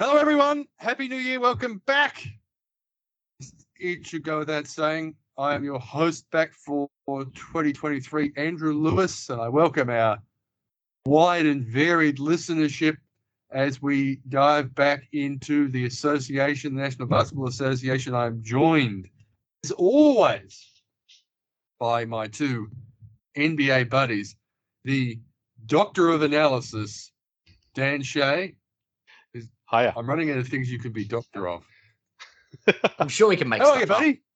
Hello, everyone. Happy New Year. Welcome back. It should go without saying. I am your host back for 2023, Andrew Lewis, and I welcome our wide and varied listenership as we dive back into the association, the National Basketball Association. I'm joined, as always, by my two NBA buddies, the Doctor of Analysis, Dan Shea. Hiya. I'm running out of things you could be doctor of. I'm sure we can make How are you, stuff up. buddy?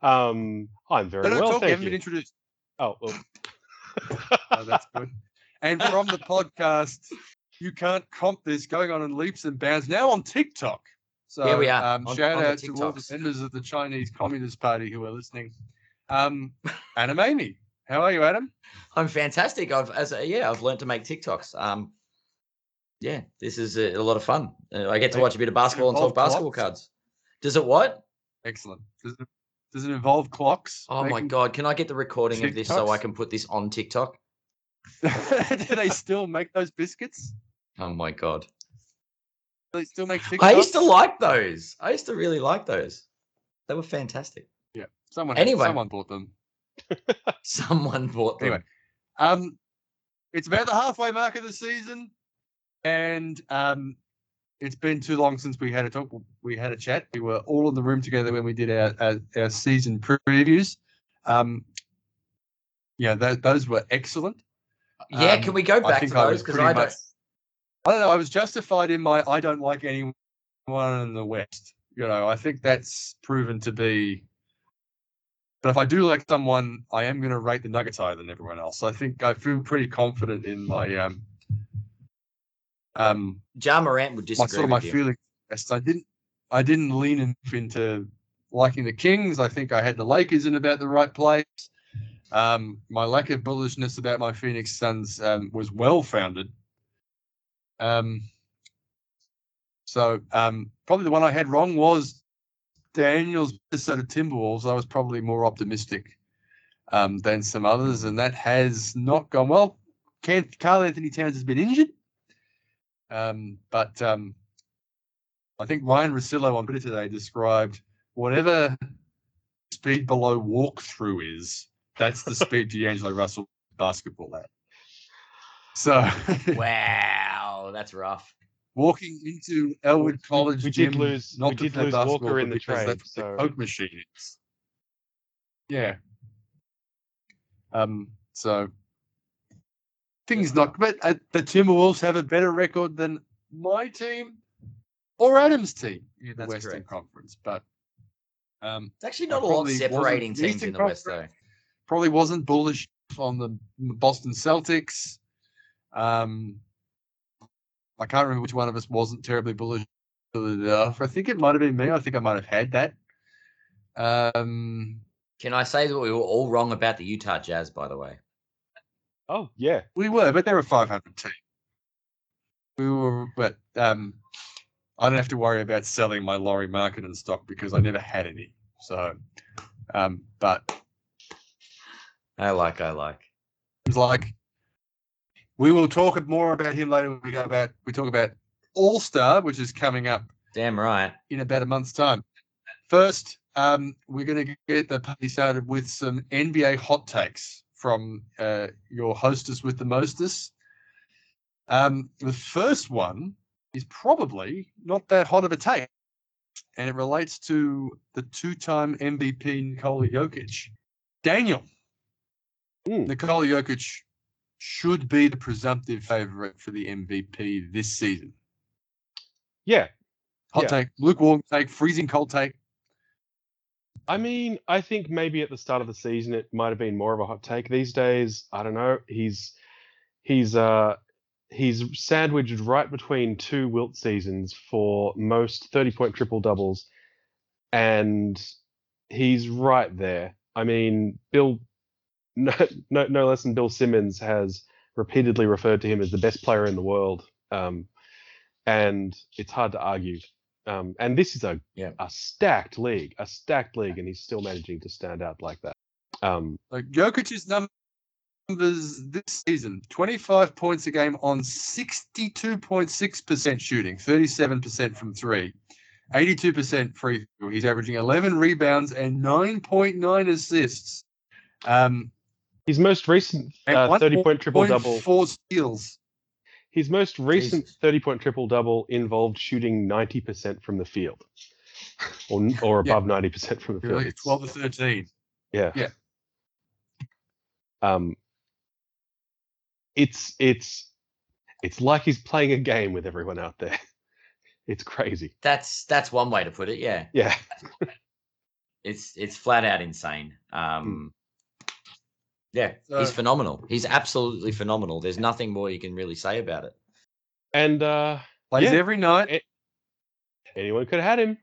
Um, I'm very No, no, well, talk. You thank haven't been you. introduced. Oh, well, Oh, that's good. And from the podcast, you can't comp this going on in leaps and bounds now on TikTok. So Here we are, Um, on- shout on the out to all the TikToks. members of the Chinese Communist Party who are listening. Um, Adam Amy, how are you, Adam? I'm fantastic. I've as a, yeah, I've learned to make TikToks. Um, yeah, this is a, a lot of fun. Uh, I get to watch a bit of basketball and talk basketball clocks? cards. Does it what? Excellent. Does it, does it involve clocks? Oh my god! Can I get the recording of this so I can put this on TikTok? Do they still make those biscuits? Oh my god! Do they still make TikToks? I used to like those. I used to really like those. They were fantastic. Yeah. Someone, Anyway. someone bought them. Someone bought them. Anyway. Um, it's about the halfway mark of the season, and um, it's been too long since we had a talk. We had a chat. We were all in the room together when we did our our, our season previews. Um, yeah, tho- those were excellent. yeah, Um, can we go back to those? Because pretty I don't. I don't know. I was justified in my I don't like anyone in the West. You know, I think that's proven to be. But if I do like someone, I am going to rate the Nuggets higher than everyone else. I think I feel pretty confident in my um um Ja Morant would my disagree sort of my feeling. I didn't I didn't lean enough into liking the Kings. I think I had the Lakers in about the right place. Um, my lack of bullishness about my Phoenix Suns um, was well founded. Um, so um, probably the one I had wrong was Daniel's Minnesota Timberwolves. I was probably more optimistic um, than some others, and that has not gone well. Karl-Anthony Towns has been injured, um, but um, I think Ryan Rosillo on Twitter today described whatever speed below walkthrough is. That's the speed D'Angelo Russell basketball at. So Wow, that's rough. walking into Elwood We- College we gym, did lose- not we to did play lose basketball, Walker in the because trade, that's so- the Coke machine is. Yeah. Um. So things not, but uh, the Timberwolves have a better record than my team or Adam's team in the Western correct. Conference. But um, It's actually not a lot probably separating teams Eastern in the West, though. Probably wasn't bullish on the Boston Celtics. Um, I can't remember which one of us wasn't terribly bullish. I think it might have been me. I think I might have had that. Um, Can I say that we were all wrong about the Utah Jazz, by the way? Oh yeah. we were, but they're a 500 team. We were, but um, I don't have to worry about selling my Lauri Markkanen stock because I never had any. So, um, but I like, I like. It's like we will talk more about him later when we go about we talk about All Star, which is coming up Damn right. in about a month's time. First, um, we're going to get the party started with some NBA hot takes from uh, your hostess with the mostess. Um, the first one is probably not that hot of a take, and it relates to the two-time MVP Nikola Jokic. Daniel, Hmm. Nikola Jokic should be the presumptive favorite for the MVP this season. Yeah. Hot Yeah. take, lukewarm take, freezing cold take. I mean, I think maybe at the start of the season it might have been more of a hot take. These days, I don't know. He's he's uh he's sandwiched right between two Wilt seasons for most 30 point triple doubles and he's right there. I mean, Bill no, no no less than Bill Simmons has repeatedly referred to him as the best player in the world. Um and it's hard to argue. Um, and this is a Yeah. a stacked league, a stacked league, and he's still managing to stand out like that. Um, Like Jokic's numbers this season 25 points a game on 62.6% shooting, 37% from three, 82% free throw. He's averaging 11 rebounds and 9.9 assists. Um, His most recent uh, 30 point triple double. Four steals. His most recent Jesus. 30 point triple double involved shooting 90% from the field, or or Yeah. above 90% from the field. It's- 12 to 13. Yeah. Yeah. Um, it's it's it's like he's playing a game with everyone out there. It's crazy. That's that's one way to put it. Yeah, Yeah. it's it's flat out insane. Um, yeah, he's phenomenal. He's absolutely phenomenal. There's nothing more you can really say about it. And uh, Plays Yeah. every night. Eh. anyone could have had him.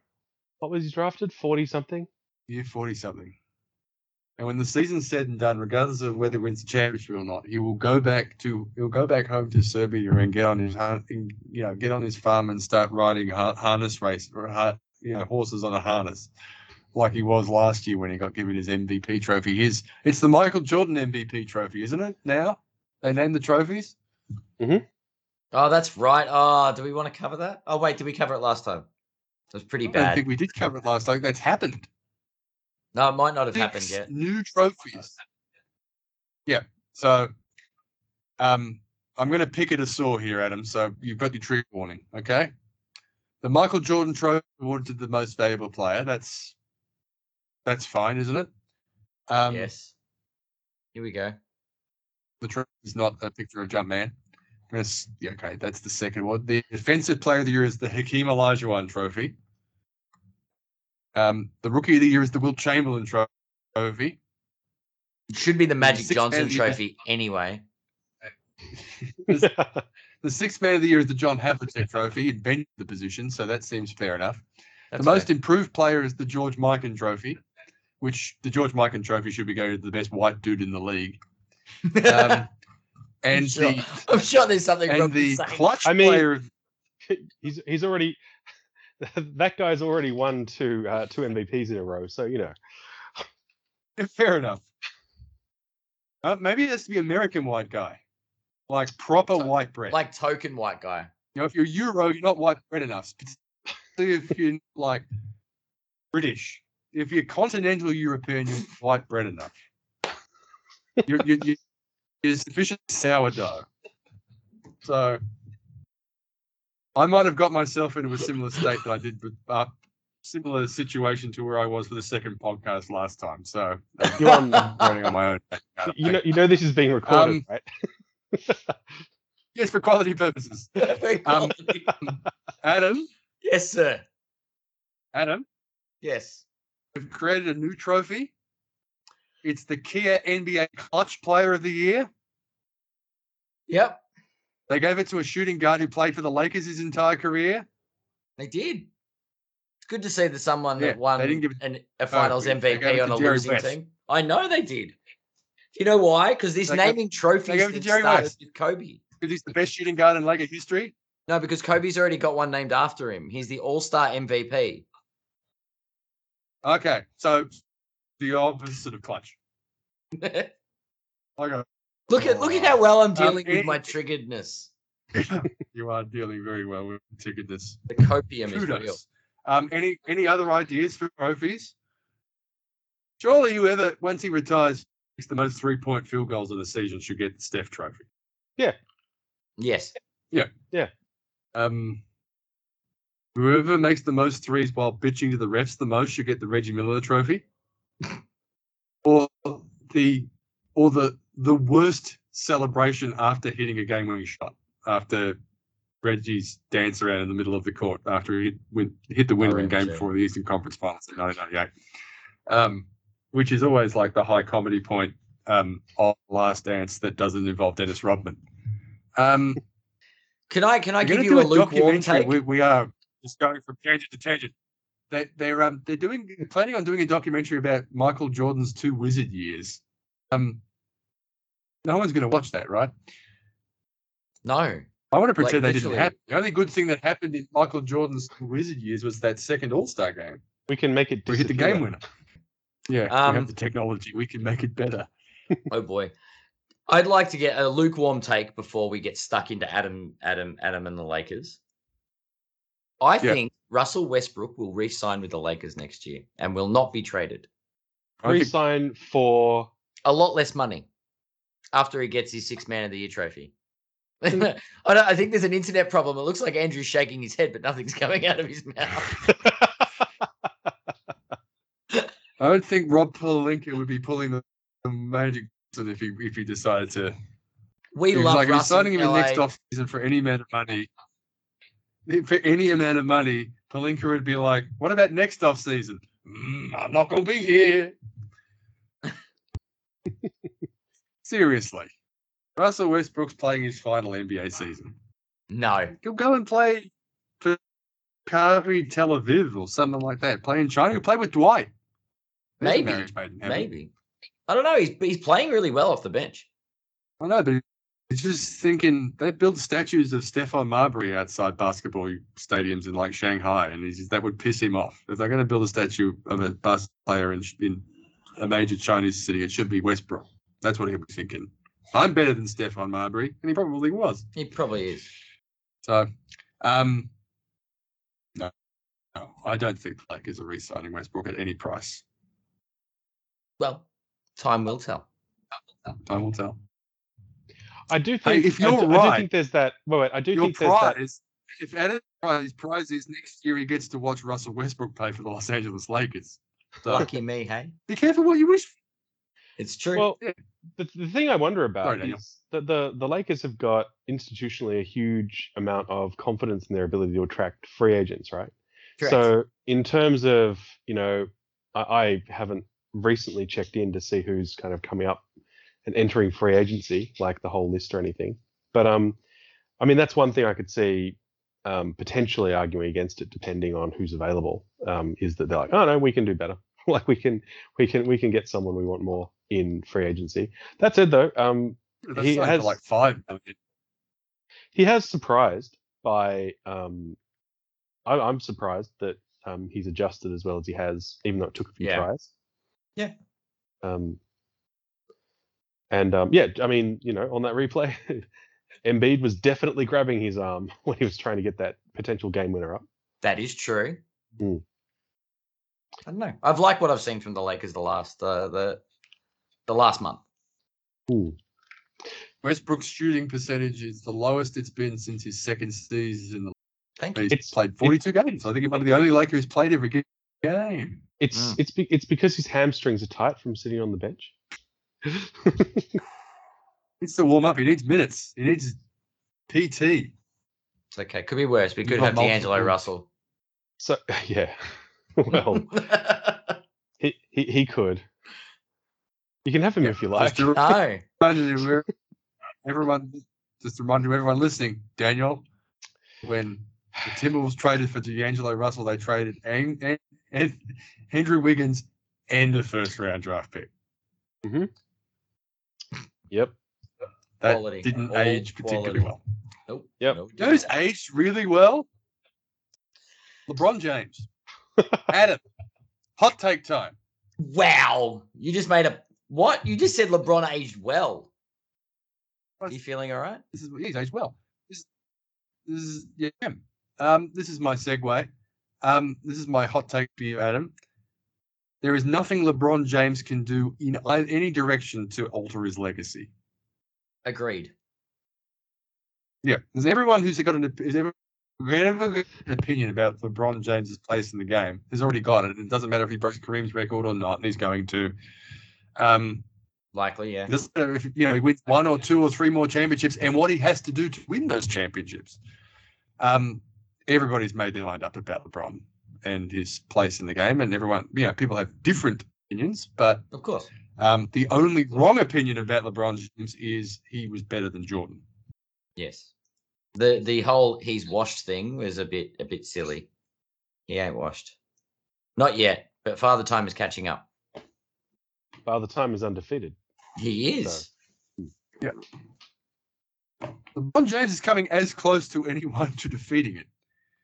What was he drafted? 40 something? Year 40 something. And when the season's said and done, regardless of whether he wins the championship or not, he will go back to he'll go back home to Serbia and get on his you know get on his farm and start riding harness race or you know horses on a harness, like he was last year when he got given his MVP trophy. His it's the Michael Jordan MVP trophy, isn't it? Now they named the trophies. Mm-hmm. Oh, that's right. Oh, do we want to cover that? Oh, wait, did we cover it last time? It was pretty bad. I think we did cover it last time. That's happened. No, it might not have happened yet. New trophies. Yeah. So um I'm gonna pick at a saw here, Adam. So you've got your trigger warning, okay? The Michael Jordan trophy awarded to the most valuable player. That's that's fine, isn't it? Um yes. Here we go. the trophy is not a picture of Jumpman. That's yeah, okay, that's the second one. The defensive player of the year is the Hakeem Olajuwon trophy. Um, the rookie of the year is the Wilt Chamberlain trophy. It should be the Magic six Johnson man of the year- trophy anyway. The The sixth man of the year is the John Havlicek Trophy. He invented the position, so that seems fair enough. That's the most fair. improved player is the George Mikan Trophy, which the George Mikan Trophy should be going to the best white dude in the league. Um, and sure. the I'm sure there's something wrong and the saying. clutch I mean- player. of- he's he's already that guy's already won two uh, two MVPs in a row. So you know, Fair enough. Uh, maybe it has to be American white guy, like proper white bread. like token white guy. you know, if you're Euro, you're not white bread enough. Particularly if you're like British, if you're continental European, you're white bread enough. You're, you're, you're, you're sufficient sourdough. So I might have got myself into a similar state that I did with uh, similar situation to where I was for the second podcast last time. So uh, you're on. I'm running on my own. you know, you know this is being recorded, Um, right? yes, for quality purposes. Um, Adam, yes, sir. Adam, Yes. We've created a new trophy. It's the Kia NBA Clutch Player of the Year. Yep. They gave it to a shooting guard who played for the Lakers his entire career. They did. It's good to see that someone Yeah, that won they didn't give an, a finals MVP on a Jerry losing West. team. I know they did. Do you know why? Because this They naming trophies it to Jerry West. with Kobe. Because he's the best shooting guard in Laker history. No, because Kobe's already got one named after him. He's the All Star MVP. Okay, so the opposite of clutch. look at look at how well I'm dealing with any- my triggeredness. you are dealing very well with triggeredness. The copium is real. Um, any any other ideas for trophies? Surely whoever once he retires makes the most three point field goals in the season should get the Steph Trophy. Yeah. Yes. Yeah. Yeah. Um, whoever makes the most threes while bitching to the refs the most should get the Reggie Miller Trophy. or the or the the worst celebration after hitting a game winning shot after Reggie's dance around in the middle of the court after he hit, hit the winner in game of the Eastern Conference Finals in 1998. Um, which is always like the high comedy point um, of Last Dance that doesn't involve Dennis Rodman. Um, Can I can I give you a lukewarm take? We, we are just going from tangent to tangent. They, they're um they're doing they're planning on doing a documentary about Michael Jordan's two Wizard years. Um, no one's going to watch that, right? No. I want to pretend they literally. didn't happen. The only good thing that happened in Michael Jordan's Wizard years was that second All Star game. We can make it. We hit the game winner. Yeah, we Um, have the technology. We can make it better. Oh boy. I'd like to get a lukewarm take before we get stuck into Adam, Adam, Adam, and the Lakers. I Yeah. think Russell Westbrook will re-sign with the Lakers next year and will not be traded. I think- for A lot less money after he gets his Six Man of the Year trophy. Hmm. I, don't, I think there's an internet problem. It looks like Andrew's shaking his head, but nothing's coming out of his mouth. I don't think Rob Pelinka would be pulling the, the magic Johnson if he if he decided to. We He was love like, if you're Russell signing him in LA. next off season for any amount of money. For any amount of money, Pelinka would be like, "What about next off season? "Mm, I'm not going to be here." Seriously, Russell Westbrook's playing his final NBA season. No, He'll go and play for Maccabi Tel Aviv or something like that. Play in China. He'll play with Dwight. There's Maybe, marriage made in heaven. maybe. I don't know. He's he's playing really well off the bench. I know, but it's just thinking they build statues of Stephon Marbury outside basketball stadiums in like Shanghai, and he's, that would piss him off. If they're going to build a statue of a basketball player in, in a major Chinese city, it should be Westbrook. That's what he was thinking. I'm better than Stephon Marbury, and he probably was. He probably is. So, um, no, no, I don't think the Lakers are re-signing Westbrook at any price. Well, time will tell. Time will tell. I do Hey, think if you're I, do right, think there's that. Wait, wait I do think there's that. if Adam prize, his prize is next year he gets to watch Russell Westbrook play for the Los Angeles Lakers. So Lucky me, hey. be careful what you wish. for. It's true. Well, Yeah. the, the thing I wonder about Daniel. is that the the Lakers have got institutionally a huge amount of confidence in their ability to attract free agents, right? Correct. So in terms of you know, I, I haven't recently checked in to see who's kind of coming up and entering free agency, like the whole list or anything. But um, I mean that's one thing I could see um, potentially arguing against it, depending on who's available. Um, is that they're like, oh no, we can do better. like we can we can we can get someone we want more in free agency. That said, though, um, That's He has- like five million. he has surprised by um I, i'm surprised that um he's adjusted as well as he has even though it took a few Yeah. tries Yeah. um and um yeah i mean you know on that replay Embiid was definitely grabbing his arm when he was trying to get that potential game winner up that is true. Mm. I don't know. I've liked what I've seen from the Lakers the last uh, the the last month. Ooh. Westbrook's shooting percentage is the lowest it's been since his second season. in the Thank you. He's It's- played 42 games. I think he's one of the only Lakers who's played every game. it's Mm. it's be, it's because his hamstrings are tight from sitting on the bench He needs to warm up. He needs minutes. He needs PT. It's okay. Could be worse. We You've could have D'Angelo Russell. so yeah well he, he he could you can have him Yeah, if you like to no. remind you, everyone, just to remind you, everyone listening, Daniel, when the Timberwolves traded for D'Angelo Russell, they traded and, and, and Andrew Wiggins and a first round draft pick. Mm-hmm. Yep That Quality, didn't all age particularly quality. well. Nope. Yep. nope, You know who's aged really well? LeBron James. Adam, hot take time. Wow. You just made a what? You just said LeBron aged well. Are you feeling all right? This is he's aged well. This, this is yeah. Um, this is my segue. Um, this is my hot take for you, Adam. There is nothing LeBron James can do in any direction to alter his legacy. Agreed. Yeah, there's everyone who's got an op- is ever ever an opinion about LeBron James's place in the game has already got it. It doesn't matter if he breaks Kareem's record or not, and he's going to. Um, Likely, yeah. It doesn't if you know he wins one or two or three more championships and what he has to do to win those championships. Um, everybody's made their mind up about LeBron and his place in the game, and everyone, you know, people have different opinions, but Of course. um, the only wrong opinion about LeBron James is he was better than Jordan. Yes. The the whole he's washed thing was a bit a bit silly. He ain't washed. Not yet, but Father Time is catching up. Father Time is undefeated. He is. Yeah, LeBron James is coming as close to anyone to defeating it.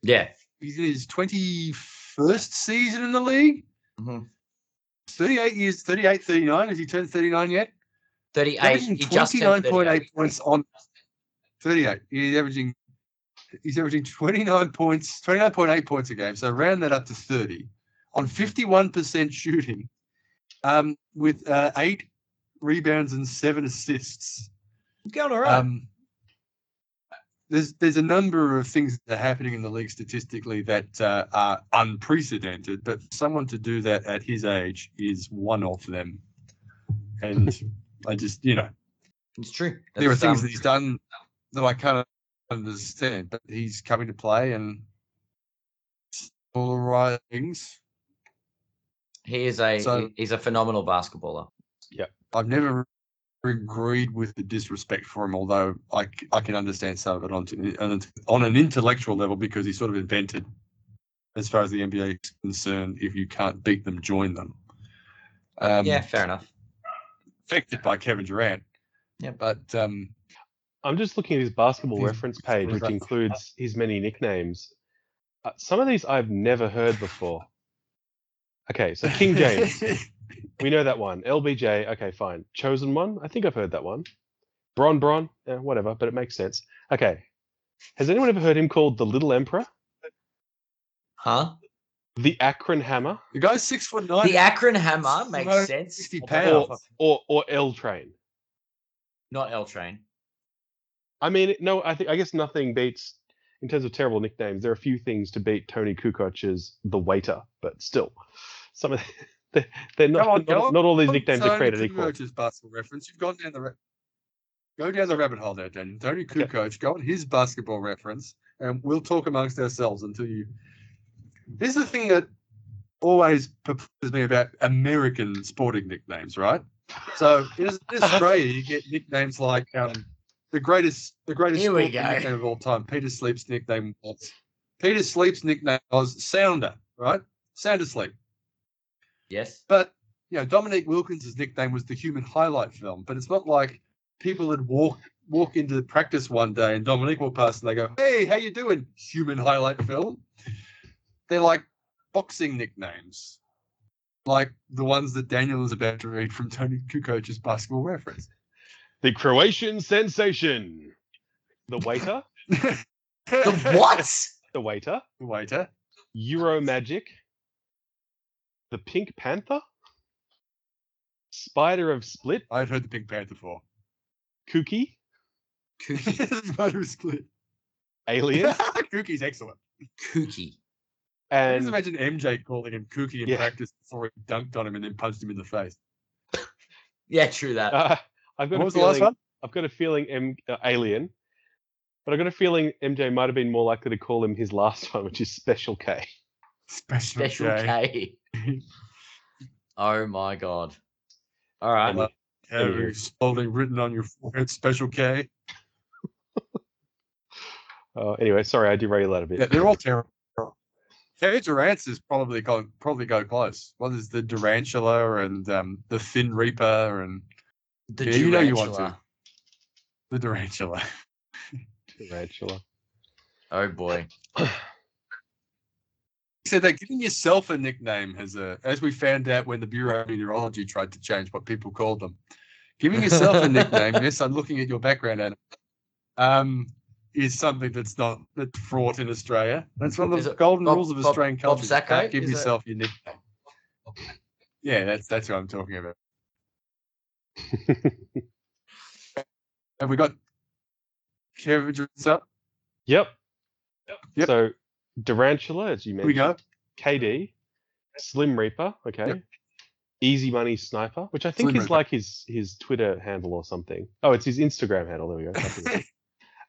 Yeah. He's in his 21st season in the league. Mhm. 38 years, 38, 39. Has he turned 39 yet? 38. averaging He just twenty turned nine point 38. eight points on thirty eight. He's averaging he's averaging twenty nine points, twenty nine point eight points a game. So round that up to thirty on fifty one percent shooting, um, with uh, eight rebounds and seven assists. He's going all right. Um, there's there's a number of things that are happening in the league statistically that uh, are unprecedented, but for someone to do that at his age is one of them. And I just, you know, it's true. there are things um, that he's done that I can't understand, but he's coming to play and all the right things. he is a so- he's a phenomenal basketballer. Yeah, I've never agreed with the disrespect for him, although I, I can understand some of it on, to- on, an- intellectual level because he sort of invented, as far as the NBA is concerned, if you can't beat them, join them. Um, yeah, fair enough. Affected by Kevin Durant. Yeah. But um, I'm just looking at his basketball He's- reference page, which right. includes his many nicknames. Uh, some of these I've never heard before. Okay, so King James, we know that one. LBJ, okay, fine. Chosen one, I think I've heard that one. Bron Bron, eh, whatever, but it makes sense. Okay, has anyone ever heard him called the Little Emperor, Huh? the Akron Hammer, the guy's six foot nine. The Akron Hammer makes Smoke sense. 60 although pounds. or or L Train? Not L Train. I mean, no, I think I guess nothing beats in terms of terrible nicknames. There are a few things to beat Toni Kukoc's the waiter, but still, some of they're, they're not, on, not, on, not all these nicknames are created equal. Kukoc's basketball reference. You've gone down the ra- go down the rabbit hole there, Daniel. Toni Okay. Kukoc, go on his basketball reference, and we'll talk amongst ourselves until you. This is the thing that always perplexes me about American sporting nicknames, right? So in, Australia, you get nicknames like um, the greatest, the greatest Here we sporting go. nickname of all time. Peter Sleep's nickname was Peter Sleep's nickname was Sounder, right? Sound asleep. Yes. But you know, Dominique Wilkins' nickname was the human highlight film. But it's not like people would walk walk into the practice one day and Dominique will pass and they go, Hey, how you doing? Human highlight film. They're like boxing nicknames. Like the ones that Daniel is about to read from Toni Kukoc's basketball reference. The Croatian sensation, the waiter, The what? the waiter, The waiter. Euro Magic, the Pink Panther, Spider of Split, I've heard the Pink Panther before. Kooky, Kooky. Spider of Split. Alien, Kookie's excellent. Kooky. I just imagine MJ calling him Kookie in Yeah. practice before he dunked on him and then punched him in the face. Yeah, true that. uh, I've got What a was the last feeling one? I've got a feeling M- uh, Alien, but I've got a feeling MJ might have been more likely to call him his last one, which is Special K. Special, Special K. K. Oh my god. All right. Well, Having Anywho. slowly written on your forehead, Special K. Uh, anyway, sorry, I derailed that a bit. Yeah, they're all terrible. Terry Durant's is probably go, probably go close. Well, there's the Durantula and um, the Thin Reaper and The Yeah, you know you want to. The Durantula. Tarantula. Oh boy. So that giving yourself a nickname has a, as we found out when the Bureau of Meteorology tried to change what people called them, giving yourself a nickname. yes, I'm looking at your background, Adam. Um, is something that's not that's fraught in Australia. That's one of the golden Bob- rules of Australian Bob culture. You Sacco? give Is it- yourself your nickname. Yeah, that's that's what I'm talking about. Have we got Kevin Durant's up? Yep. Yep. So Durantula, as you Here we mentioned, go. KD, Slim Reaper, okay. Yep. Easy Money Sniper, which I think Slim is Reaper. like his his Twitter handle or something. Oh, it's his Instagram handle. There we go. That's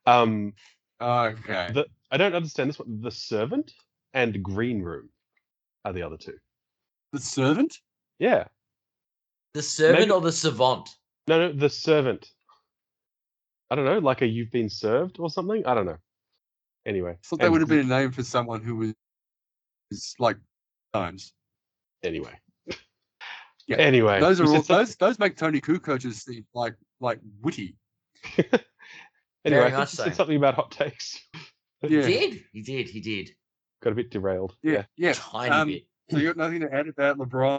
um, okay. the I don't understand this one. The Servant and Green Room are the other two. The servant? Yeah. The servant Maybe- or the savant? No, no, the Servant. I don't know, like a you've been served or something. I don't know. Anyway, I thought that would have been a name for someone who was is like times. anyway. Yeah, Anyway, Those are all some- those those make Toni Kukoc's seem like like witty. Anyway, Very I think much you said so. something about hot takes. He did. He did. He did. Got a bit derailed. Yeah, yeah. Tiny Um, bit. So you got nothing to add about LeBron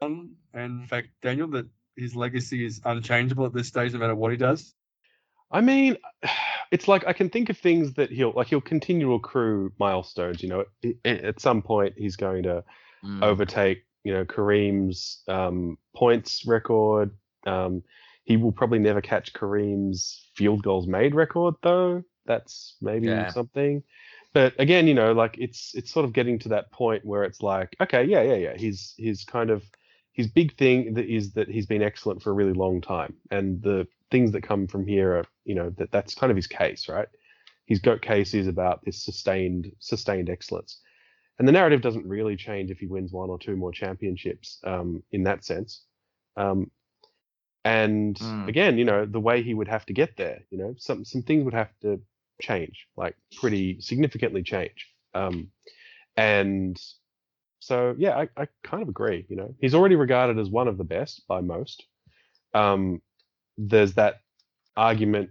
and in fact Daniel that his legacy is unchangeable at this stage, no matter what he does? I mean, it's like I can think of things that he'll like. He'll continue to accrue milestones. You know, at, at some point he's going to Mm. overtake you know Kareem's um, points record. Um, he will probably never catch Kareem's field goals made record though. That's maybe Yeah. something. But again, you know, like it's it's sort of getting to that point where it's like, okay, yeah, yeah, yeah. He's he's kind of his big thing that is that he's been excellent for a really long time, and the things that come from here are, you know, that that's kind of his case, right? His goat case is about this sustained sustained excellence and the narrative doesn't really change if he wins one or two more championships um, in that sense. Um, and Mm. again, you know, the way he would have to get there, you know, some some things would have to change, like pretty significantly change. Um, and so, yeah, I, I kind of agree. You know, he's already regarded as one of the best by most. Um, there's that argument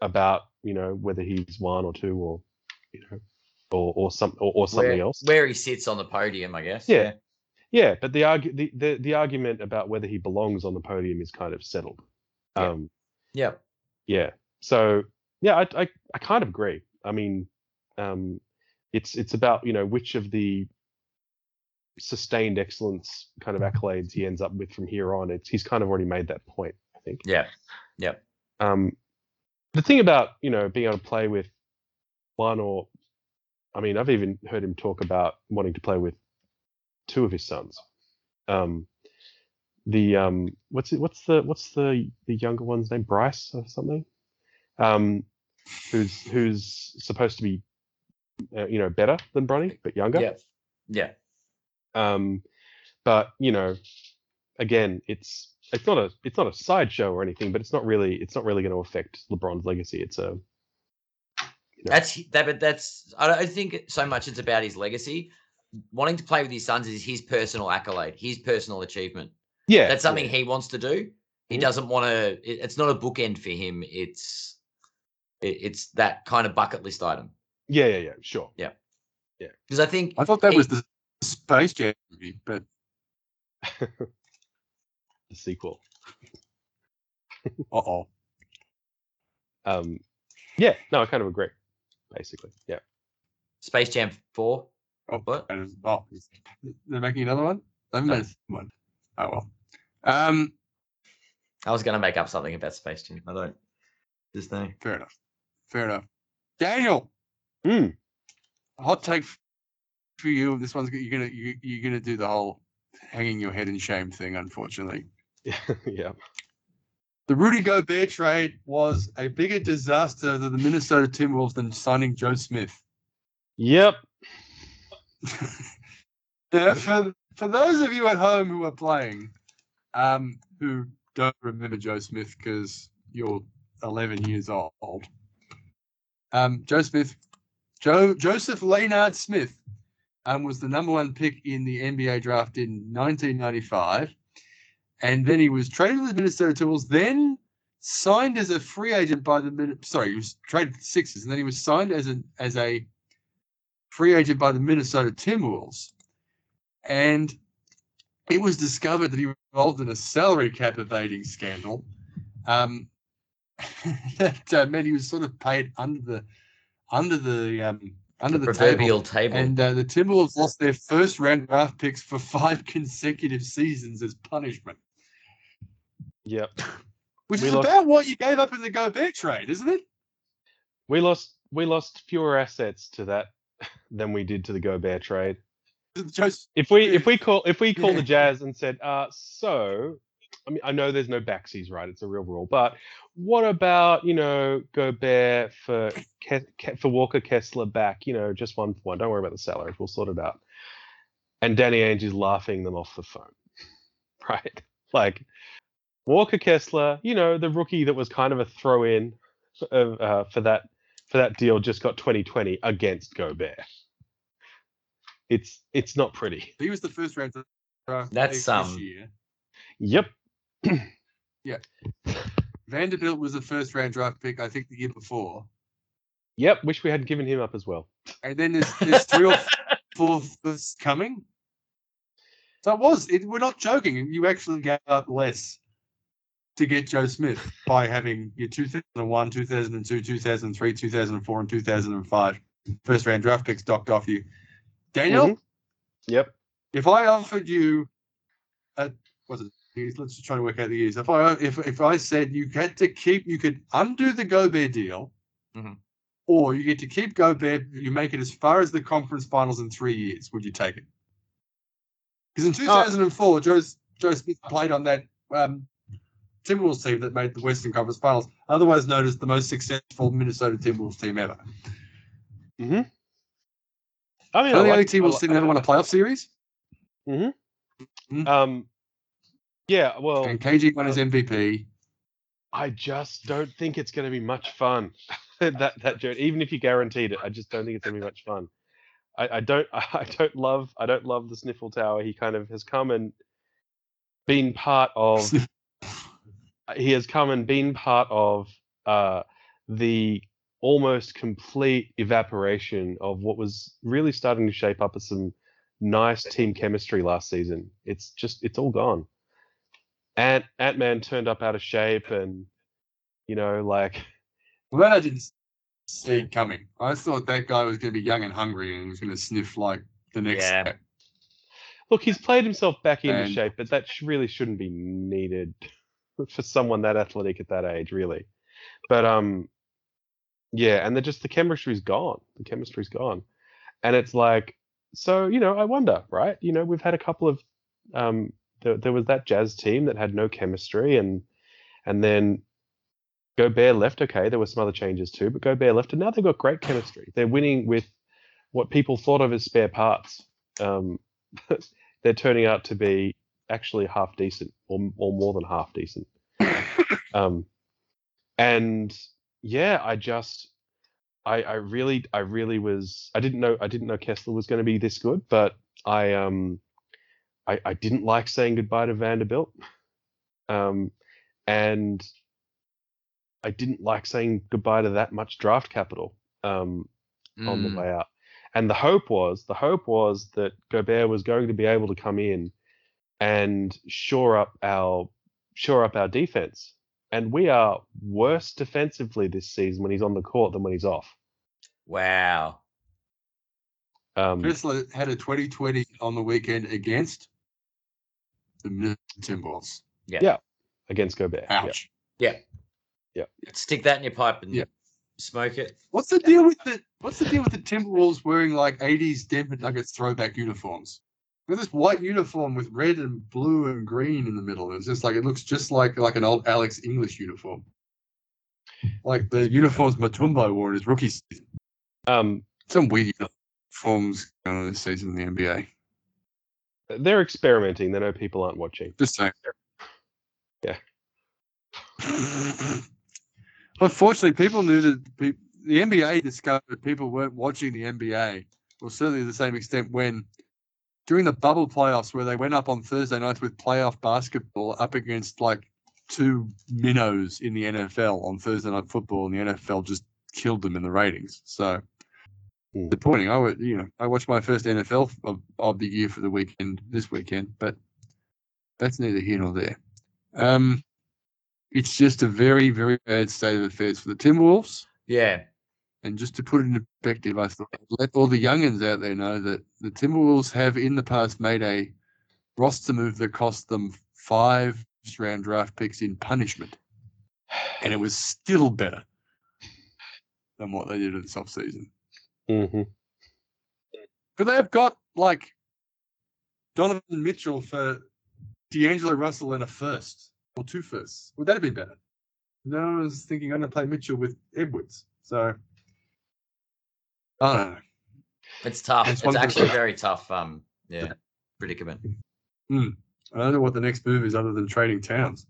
about you know whether he's one or two or you know or or some or, or something where, else. Where he sits on the podium, I guess. Yeah. Yeah, but the, argu- the the the argument about whether he belongs on the podium is kind of settled. Yeah. Um, Yeah. yeah. So yeah, I, I I kind of agree. I mean, um, it's it's about you know which of the sustained excellence kind of accolades he ends up with from here on. It's he's kind of already made that point. Think. Yeah. Yeah. Um, the thing about you know being able to play with one or, I mean, I've even heard him talk about wanting to play with two of his sons. Um, the um, what's it? What's the what's the the younger one's name? Bryce or something. Um, who's who's supposed to be, uh, you know, better than Bronny but younger. Yeah. Yeah. Um, but you know, again, it's it's not a it's not a sideshow or anything, but it's not really it's not really going to affect LeBron's legacy. It's a That's that, but that's I don't think so much. It's about his legacy. Wanting to play with his sons is his personal accolade, his personal achievement. yeah, That's something yeah, he wants to do. He Mhm. doesn't want to. It, it's not a bookend for him. It's it, it's that kind of bucket list item. yeah, yeah, yeah, sure. Yeah, yeah. Because I think I thought that he- was the Space Jam movie, but the sequel. uh oh. Um, yeah, no, I kind of agree. Basically, yeah. Space Jam Four. Oh, What? and it's- oh, they're making another one. They haven't No. made one. Oh well. Um, I was going to make up something about Space Jam. I don't. Just know. fair enough. Fair enough. Daniel, Hmm. a hot take for you. This one's you're gonna you, you're gonna do the whole hanging your head in shame thing. Unfortunately, yeah. the Rudy Gobert trade was a bigger disaster to the Minnesota Timberwolves than signing Joe Smith. Yep. Yeah, for, for those of you at home who are playing, um, who don't remember Joe Smith because you're 11 years old, um, Joe Smith, Joe Joseph Leonard Smith, um, was the number one pick in the NBA draft in 1995, and then he was traded to the Minnesota Timberwolves, then signed as a free agent by the sorry, he was traded to the Sixers, and then he was signed as a as a free agent by the Minnesota Timberwolves and it was discovered that he was involved in a salary cap evading scandal. Um, that uh, meant he was sort of paid under the under the um, under the, table. Proverbial table. And uh, the Timberwolves lost their first round draft picks for five consecutive seasons as punishment, Yep. which We is lost- about what you gave up in the go Gobert trade, isn't it? We lost we lost fewer assets to that than we did to the Gobert trade. Just If we if we call if we call Yeah. the Jazz and said, uh, so I mean I know there's no backsies, right? It's a real rule, but what about you know Gobert for Ke- Ke- for Walker Kessler back? You know, just one for one. Don't worry about the salaries. We'll sort it out. And Danny Ainge is laughing them off the phone, right? Like Walker Kessler, you know, the rookie that was kind of a throw in uh, for that for that deal, just got 2020 against Gobert. It's it's not pretty. he was the first round draft That's, pick this um, year. Yep. Yeah. Vanderbilt was the first round draft pick, I think, the year before. Yep. Wish we hadn't given him up as well. And then there's, there's three or four firsts coming. So it was. It, we're not joking. You actually gave up less to get Joe Smith by having your 2001, 2002, 2003, 2004, and 2005 first round draft picks docked off you. Daniel, Mhm. Yep. if I offered you a was it let's just try to work out the years. If I if if I said you had to keep you could undo the Gobert deal, Mhm. or you get to keep Gobert, you make it as far as the conference finals in three years, would you take it? Because in 2004, Joe, Joe Smith played on that um, Timberwolves team that made the Western Conference Finals, otherwise known as the most successful Minnesota Timberwolves team ever. Mm-hmm. I mean, Are I the only like- Timberwolves I team that ever won a playoff series? li- Mhm. Um, yeah. Well, And KG won his MVP. I just don't think it's going to be much fun. that that journey, even if you guaranteed it, I just don't think it's going to be much fun. I, I don't I don't love I don't love the Stifle Tower. He kind of has come and been part of he has come and been part of uh, the almost complete evaporation of what was really starting to shape up as some nice team chemistry last season. It's just it's all gone. Ant Ant Man turned up out of shape, and you know, like Well, that I didn't see it coming. I thought that guy was going to be young and hungry and was going to sniff like the next. Yeah. step. look, he's played himself back into And- shape, but that sh- really shouldn't be needed for someone that athletic at that age, really. But um, yeah, and they're just the chemistry's gone. The chemistry's gone, and it's like, so you know, I wonder, right? You know, we've had a couple of um, there, there was that Jazz team that had no chemistry, and and then Gobert left. Okay, there were some other changes too, but Gobert left, and now they've got great chemistry. They're winning with what people thought of as spare parts. Um, they're turning out to be actually half decent, or or more than half decent. Um, and yeah, I just, I, I really, I really was, I didn't know, I didn't know Kessler was going to be this good, but I, um, I, I didn't like saying goodbye to Vanderbilt, um, and I didn't like saying goodbye to that much draft capital, um, on the Mm. way out. And the hope was, the hope was that Gobert was going to be able to come in and shore up our shore up our defense. And we are worse defensively this season when he's on the court than when he's off. Wow. Um, Kessler had a 2020 on the weekend against the Timberwolves. Yeah. Yeah. against Gobert. Ouch. Yeah. Yeah. Stick that in your pipe and Yeah. smoke it. What's the deal with the What's the deal with the Timberwolves wearing like 80s Denver Nuggets throwback uniforms? With this white uniform with red and blue and green in the middle. It's just like it looks just like like an old Alex English uniform. Like the uniforms Mutombo wore in his rookie season. Um, Some weird uniforms going on this season in the NBA. they're experimenting. They know people aren't watching. Just saying. Yeah. Unfortunately, people knew that the NBA discovered people weren't watching the NBA, well, certainly to the same extent when during the bubble playoffs, where they went up on Thursday nights with playoff basketball up against like two minnows in the NFL on Thursday night football, and the NFL just killed them in the ratings. So, Hmm. disappointing. I would, you know, I watched my first NFL of, of the year for the weekend this weekend, but that's neither here nor there. Um, it's just a very, very bad state of affairs for the Timberwolves. Yeah. And just to put it in perspective, I thought I'd let all the youngins out there know that the Timberwolves have in the past made a roster move that cost them five round draft picks in punishment. And it was still better than what they did in this offseason. hmm But they've got like Donovan Mitchell for D'Angelo Russell and a first or two firsts. Would that have been better? No, I was thinking I'm going to play Mitchell with Edwards. So I don't know. It's tough. It's It's, actually very tough. Um, yeah, predicament. I don't know what the next move is other than trading Towns.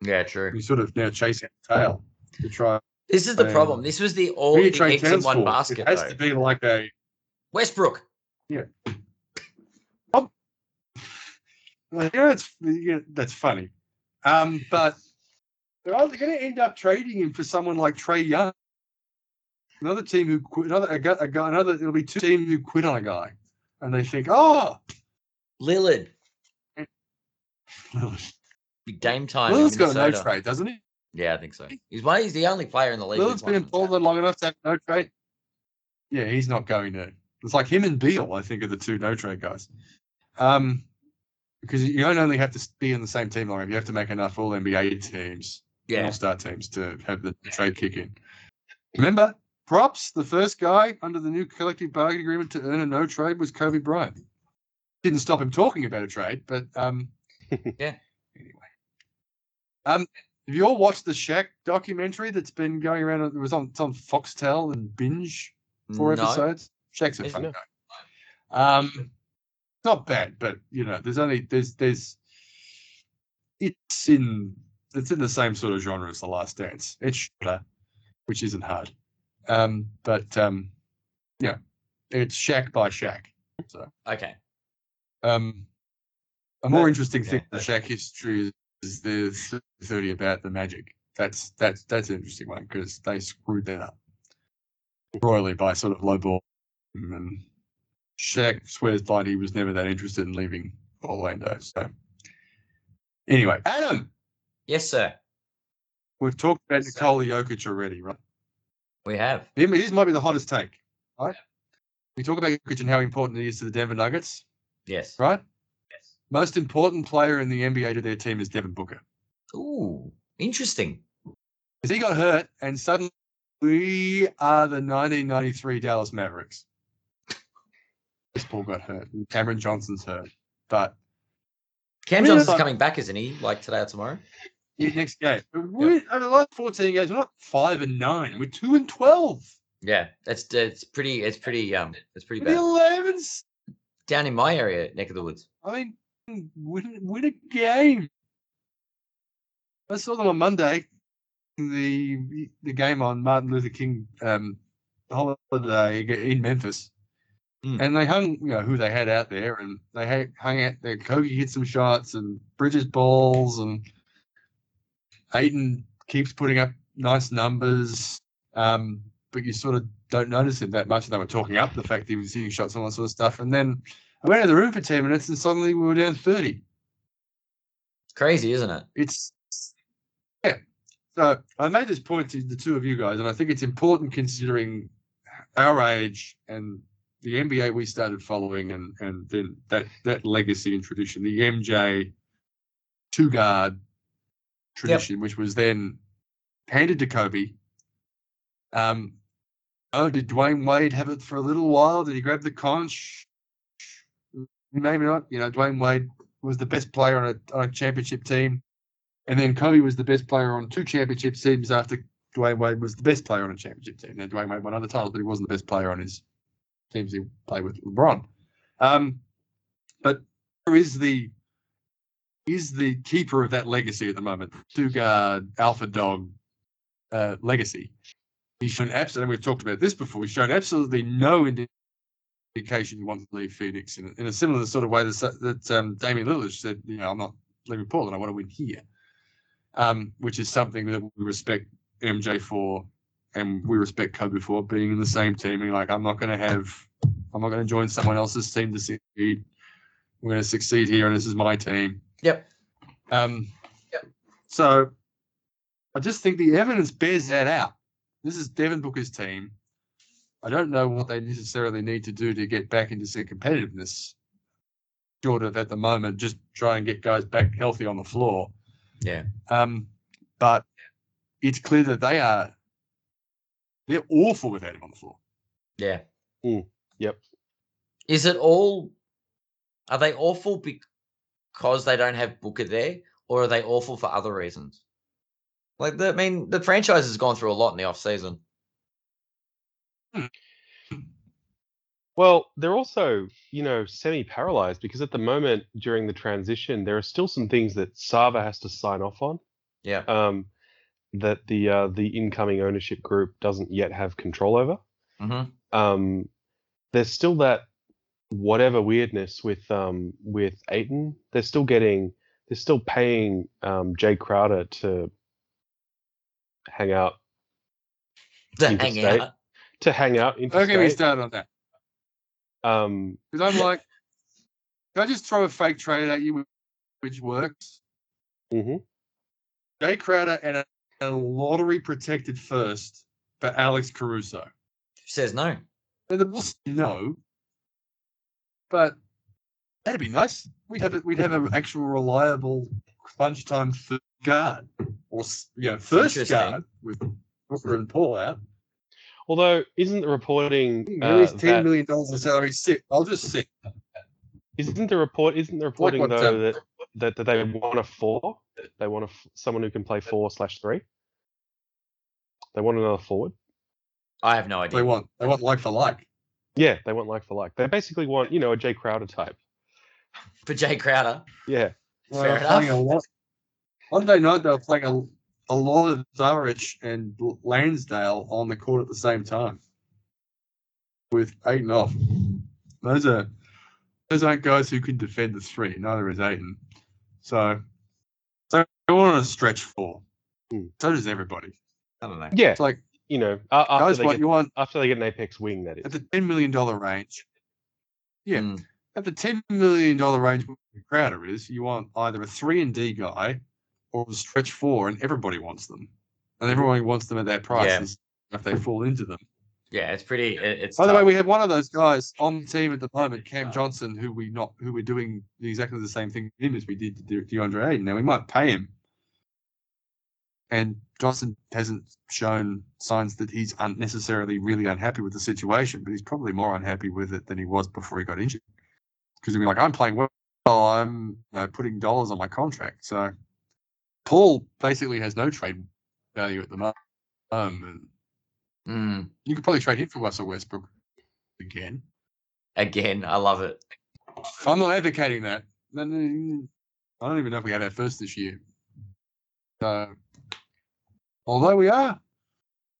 Yeah, true. You sort of now chasing the tail to try. This is the Um, problem. This was the all Who do you the trade eggs in one for? basket. It has though. to be like a. Westbrook. Yeah. Well, yeah, it's yeah, that's funny. Um, but they're either going to end up trading him for someone like Trae Young, another team who quit, another a guy, a guy, another. It'll be two teams who quit on a guy, and they think, oh, Lillard. Big game time. Lillard's got a no trade, doesn't he? Yeah, I think so. He's one. He's the only player in the league. Lillard's been in Portland long enough to have no trade. Yeah, he's not going to. It's like him and Beal, I think, are the two no trade guys. Um, because you don't only have to be in the same team long enough, you have to make enough All NBA teams, Yeah. All Star teams to have the trade kick in. Remember, props. The first guy under the new collective bargaining agreement to earn a no trade was Kobe Bryant. Didn't stop him talking about a trade, but um, Yeah. Anyway, um, have you all watched the Shaq documentary that's been going around? It was on it's on Foxtel and Binge four No. episodes. Shaq's a fun guy. Um, not bad, but you know, there's only there's there's it's in it's in the same sort of genre as The Last Dance. It's shorter, which isn't hard. Um, but um, yeah, it's Shaq by Shaq. So Okay. um, a more interesting thing yeah. in Shaq history is, the thirty about the Magic. That's that's that's an interesting one because they screwed that up royally by sort of lowball and Shaq swears blind he was never that interested in leaving Orlando. So anyway, Adam, Yes, sir. we've talked about Nikola Jokic already, right? We have. This might be the hottest take, right? We talk about Jokic and how important he is to the Denver Nuggets, Yes. right? Yes. Most important player in the NBA to their team is Devin Booker. Ooh, interesting. Because he got hurt, and suddenly we are the 1993 Dallas Mavericks. Chris Paul got hurt, and Cameron Johnson's hurt, but Cam Really? Johnson's coming back, isn't he? Like today or tomorrow? Yeah, next game. We, over the last 14 games, we're not five and nine. We're two and 12. Yeah, that's it's pretty. It's pretty. Um, it's pretty bad. 11. Down in my area, neck of the woods. I mean, win, win a game. I saw them on Monday. The the game on Martin Luther King um, holiday in Memphis, Mm. and they hung you know who they had out there, and they had, hung out there. Kobe hit some shots, and Bridges balls, and Ayton keeps putting up nice numbers. Um, but you sort of don't notice him that much. And they were talking up the fact that he was hitting shots and all that sort of stuff. And then I went out of the room for 10 minutes and suddenly we were down 30. It's crazy, isn't it? It's, yeah. So I made this point to the two of you guys, and I think it's important considering our age and the NBA we started following and, and then that, that legacy and tradition, the MJ two guard tradition, which was then handed to Kobe. Um, oh, did Dwyane Wade have it for a little while? Did he grab the conch? Maybe not. You know, Dwyane Wade was the best player on a, on a championship team. And then Kobe was the best player on two championship teams after Dwyane Wade was the best player on a championship team. Then Dwyane Wade won other titles, but he wasn't the best player on his teams he played with LeBron. Um, but there is the is the keeper of that legacy at the moment, two guard alpha dog uh, legacy. He's shown absolutely. and We've talked about this before. He's shown absolutely no indication he wants to leave Phoenix in, a- in a similar sort of way that, that um, Damian Lillard said, you know, I'm not leaving Portland. I want to win here, um, which is something that we respect MJ for, and we respect Kobe for being in the same team. And like, I'm not going to have, I'm not going to join someone else's team to succeed. We're going to succeed here, and this is my team. Yep. Um, Yep. So I just think the evidence bears that out. This is Devin Booker's team. I don't know what they necessarily need to do to get back into their competitiveness. Short of at the moment, just try and get guys back healthy on the floor. Yeah. Um, but it's clear that they are they're awful without him on the floor. Yeah. Mm, yep. Is it all? Are they awful because they don't have Booker there, or are they awful for other reasons? Like, the, I mean, the franchise has gone through a lot in the off season. Well, they're also, you know, semi-paralyzed because at the moment during the transition, there are still some things that Sarver has to sign off on. Yeah. Um, that the uh, the incoming ownership group doesn't yet have control over. Mm-hmm. Um, there's still that whatever weirdness with um with Ayton. They're still getting, they're still paying um Jae Crowder to hang out To hang out. to hang out Don't get me started on that. Um, Because I'm like, can I just throw a fake trade at you which works? hmm Jae Crowder and a, a lottery protected first for Alex Caruso. Says no. And the Bulls no, but that'd be nice. We'd have a, we'd have an actual reliable crunch time third guard or you know first guard with Booker and Paul out. Although, isn't the reporting There uh, is ten that, million dollars in salary. Sit. I'll just sit. isn't the report isn't the reporting what, though um, that, that that they want a four? They want a f- someone who can play four slash three. They want another forward. I have no idea. They want they want like for like. Yeah, they want like for like. They basically want you know a Jae Crowder type. For Jae Crowder. Yeah, Well, Fair they're enough. a lot. Monday night they were playing a, a lot of Saric and Landale on the court at the same time. With Ayton off. Those are those aren't guys who can defend the three, neither is Ayton. So so they want to stretch four. Hmm. So does everybody. I don't know. yeah. It's like You know, a- after guys they what get you want after they get an apex wing, that at is. the ten million dollar range. Yeah. Mm. At the ten million dollar range where Crowder is, you want either a three and D guy or a stretch four, and everybody wants them. And everyone wants them at that price Yeah. is- if they fall into them. Yeah, it's pretty. It, it's. By the way, tough. we have one of those guys on the team at the moment, Cam Johnson, who we not who we're doing exactly the same thing with him as we did to De- DeAndre Ayton. Now we might pay him, and Johnson hasn't shown signs that he's unnecessarily really unhappy with the situation, but he's probably more unhappy with it than he was before he got injured. Because he'd be like, "I'm playing well, I'm uh, putting dollars on my contract." So Paul basically has no trade value at the mo- moment. Mm. You could probably trade him for Russell Westbrook again. Again, I love it. I'm not advocating that. I don't even know if we had our first this year. So, although we are,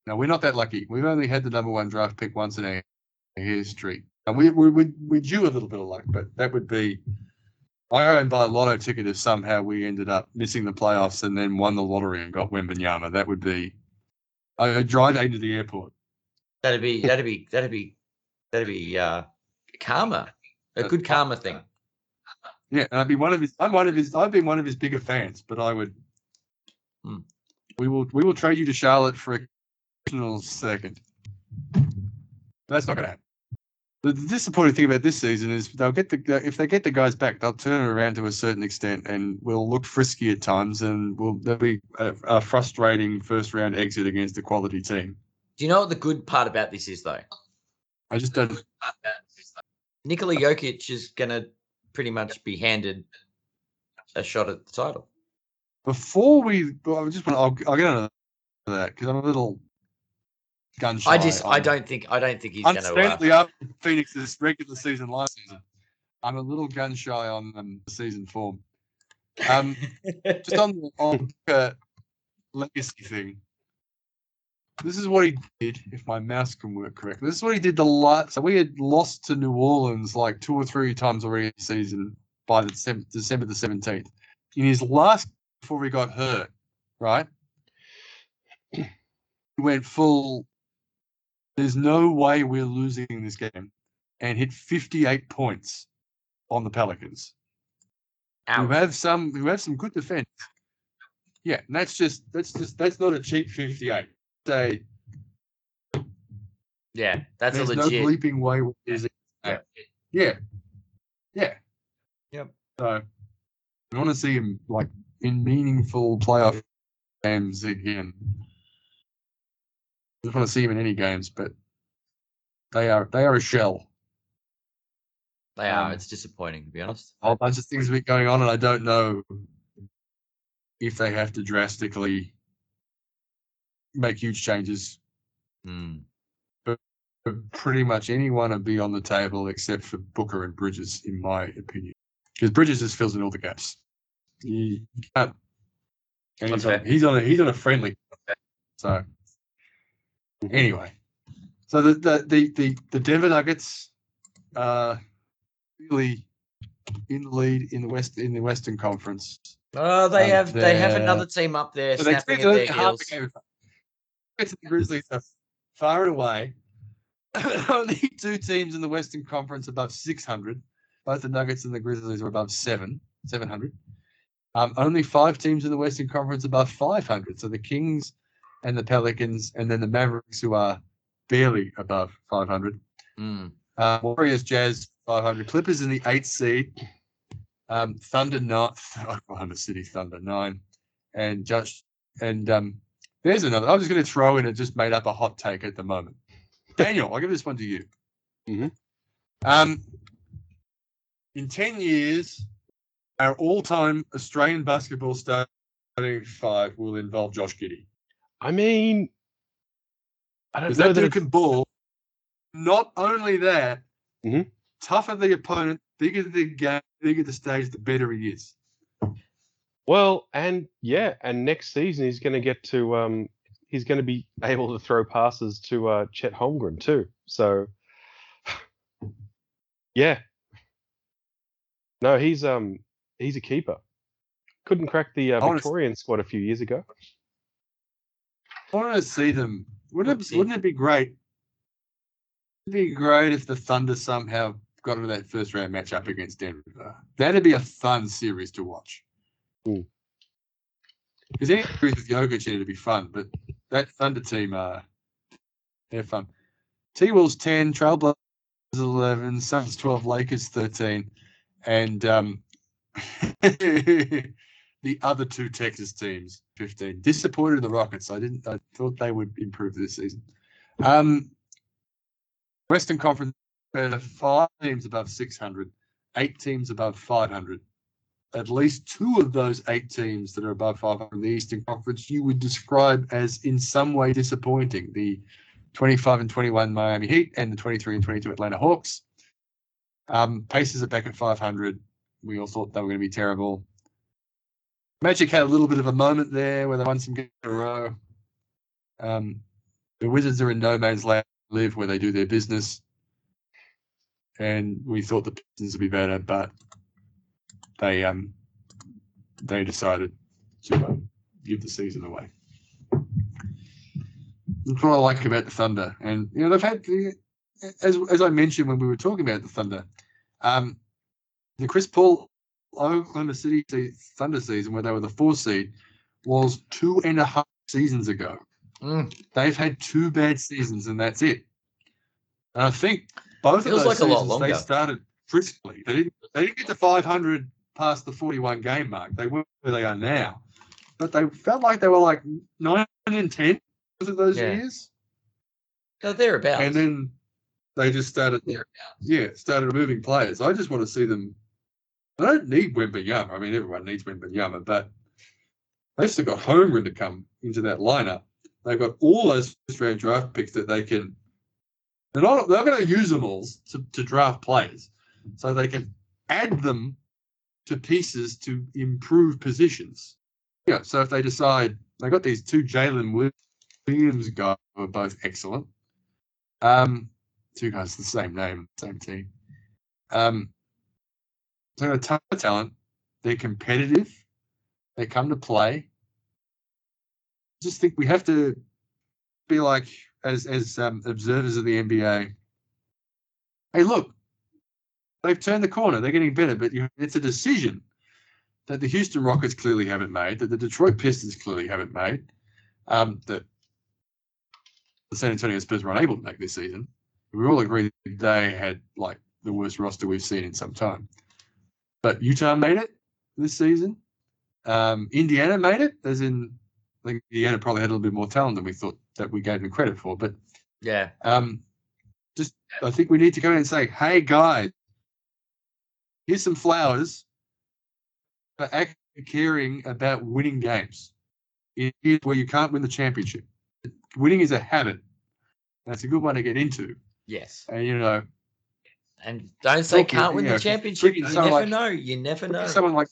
no, we're not that lucky. We've only had the number one draft pick once in our history, and we we we we due a little bit of luck, but that would be. I own by a lotto ticket if somehow we ended up missing the playoffs and then won the lottery and got Wembanyama. That would be. a drive into the airport. That'd be. That'd be. That'd be. That'd be. Uh, karma. A Uh, good karma thing. Yeah, and I'd be one of his. I'm one of his. I've been one of his bigger fans, but I would. Hmm. We will. We will trade you to Charlotte for a additional second. That's not going to happen. The, the disappointing thing about this season is they'll get the if they get the guys back, they'll turn it around to a certain extent, and we'll look frisky at times, and we'll there'll be a, a frustrating first round exit against a quality team. Do you know what the good part about this is, though? I just don't. Nikola Jokic is going to pretty much be handed a shot at the title. Before we, well, I just want. I'll, I'll get into that because I'm a little gun shy. I just. I on- don't think. I don't think he's going to. Uh, Understandably, after Phoenix's regular season last season, I'm a little gun shy on um, the season form. Um, just on the on the legacy thing. This is what he did, if my mouse can work correctly. This is what he did the last. So we had lost to New Orleans like two or three times already this season by the December, December the 17th. In his last, before he got hurt, right? He went full. There's no way we're losing this game, and hit 58 points on the Pelicans who Ouch. have some who have some good defense. Yeah, and that's just that's just that's not a cheap 58. Say Yeah, that's a there's no legit. bleeping way we're losing that. Yeah. Yeah. Yep. So I want to see him like in meaningful playoff games again. I just want to see him in any games, but they are they are a shell. They are. um, It's disappointing, to be honest. a whole bunch of things have been going on, and I don't know if they have to drastically make huge changes. Mm. But pretty much anyone would be on the table except for Booker and Bridges, in my opinion, because Bridges just fills in all the gaps. Can't. And he's on, he's on a he's on a friendly. So anyway, so the the the the, the Denver Nuggets, uh, really in the lead in the west in the Western Conference. Oh, they have. They have another team up there So snapping at their heels. a game. Get to the Grizzlies are far and away. Only two teams in the Western Conference above 600. Both the Nuggets and the Grizzlies are above seven, 700. Um, only five teams in the Western Conference above 500. So the Kings and the Pelicans, and then the Mavericks, who are barely above 500. Mm. Uh, Warriors, Jazz, 500. Clippers in the eighth seed. Um, Thunder, not Oklahoma City Thunder, nine. And just and um, there's another. I was going to throw in and just made up a hot take at the moment. Daniel, I'll give this one to you. Mhm. Um, in 10 years, our all time Australian basketball starting five will involve Josh Giddey. I mean, I don't know that that dude can ball. Not only that, Mhm. tougher the opponent, bigger the game, bigger the stage, the better he is. Well, and yeah, and next season he's going to get to um he's going to be able to throw passes to uh Chet Holmgren too. So yeah. No, he's um he's a keeper. Couldn't crack the uh, I wanna Victorian squad a few years ago. I want to see them. Wouldn't it, wouldn't it be great? It'd be great if the Thunder somehow got into that first round matchup against Denver. That'd be a fun series to watch. Mm. Because any series with Jokic in it would be fun, but that Thunder team, uh, they're fun. T Wolves 10, Trailblazers 11, Suns 12, Lakers 13, and um, the other two Texas teams 15. Disappointed in the Rockets. I didn't. I thought they would improve this season. Um, Western Conference, uh, five teams above 600, eight teams above 500. At least two of those eight teams that are above 500 in the Eastern Conference, you would describe as in some way disappointing. The 25 and 21 Miami Heat and the 23 and 22 Atlanta Hawks. Um, Pacers are back at 500. We all thought they were going to be terrible. Magic had a little bit of a moment there where they won some games in a row. Um, the Wizards are in no man's land, live where they do their business. And we thought the Pistons would be better, but they um they decided to um, give the season away. That's what I like about the Thunder, and you know they've had as as I mentioned when we were talking about the Thunder, um, the Chris Paul Oklahoma City Thunder season where they were the four seed was two and a half seasons ago. Mm. They've had two bad seasons and that's it. And I think both Feels of those like seasons they started briskly. They didn't they didn't get to 500 past the 41 game mark. They weren't where they are now, but they felt like they were like nine and 10 of those Yeah. years, No, thereabouts. and then they just started yeah, started moving players. I just want to see them. I don't need Wembanyama. I mean, everyone needs Wembanyama, but they've still got Holmgren to come into that lineup. They've got all those round draft picks that they can. They're not. They're going to use them all to, to draft players, so they can add them to pieces to improve positions. Yeah. So if they decide they got these two Jalen Williams guys who are both excellent. Um, two guys the same name, same team. Um, got a ton of talent. They're competitive. They come to play. Just think we have to be like as as um, observers of the NBA. Hey, look, they've turned the corner. They're getting better, but you, it's a decision that the Houston Rockets clearly haven't made, that the Detroit Pistons clearly haven't made, um, that the San Antonio Spurs were unable to make this season. We all agree they had like the worst roster we've seen in some time. But Utah made it this season. Um, Indiana made it, as in, I think Indiana probably had a little bit more talent than we thought that we gave them credit for. But Yeah. um, just I think we need to go in and say, hey guys, here's some flowers for actually caring about winning games. It is where you can't win the championship. Winning is a habit. That's a good one to get into. Yes. And you know, And don't say can't win you the know, championship. freaking You never like- know. You never know. someone like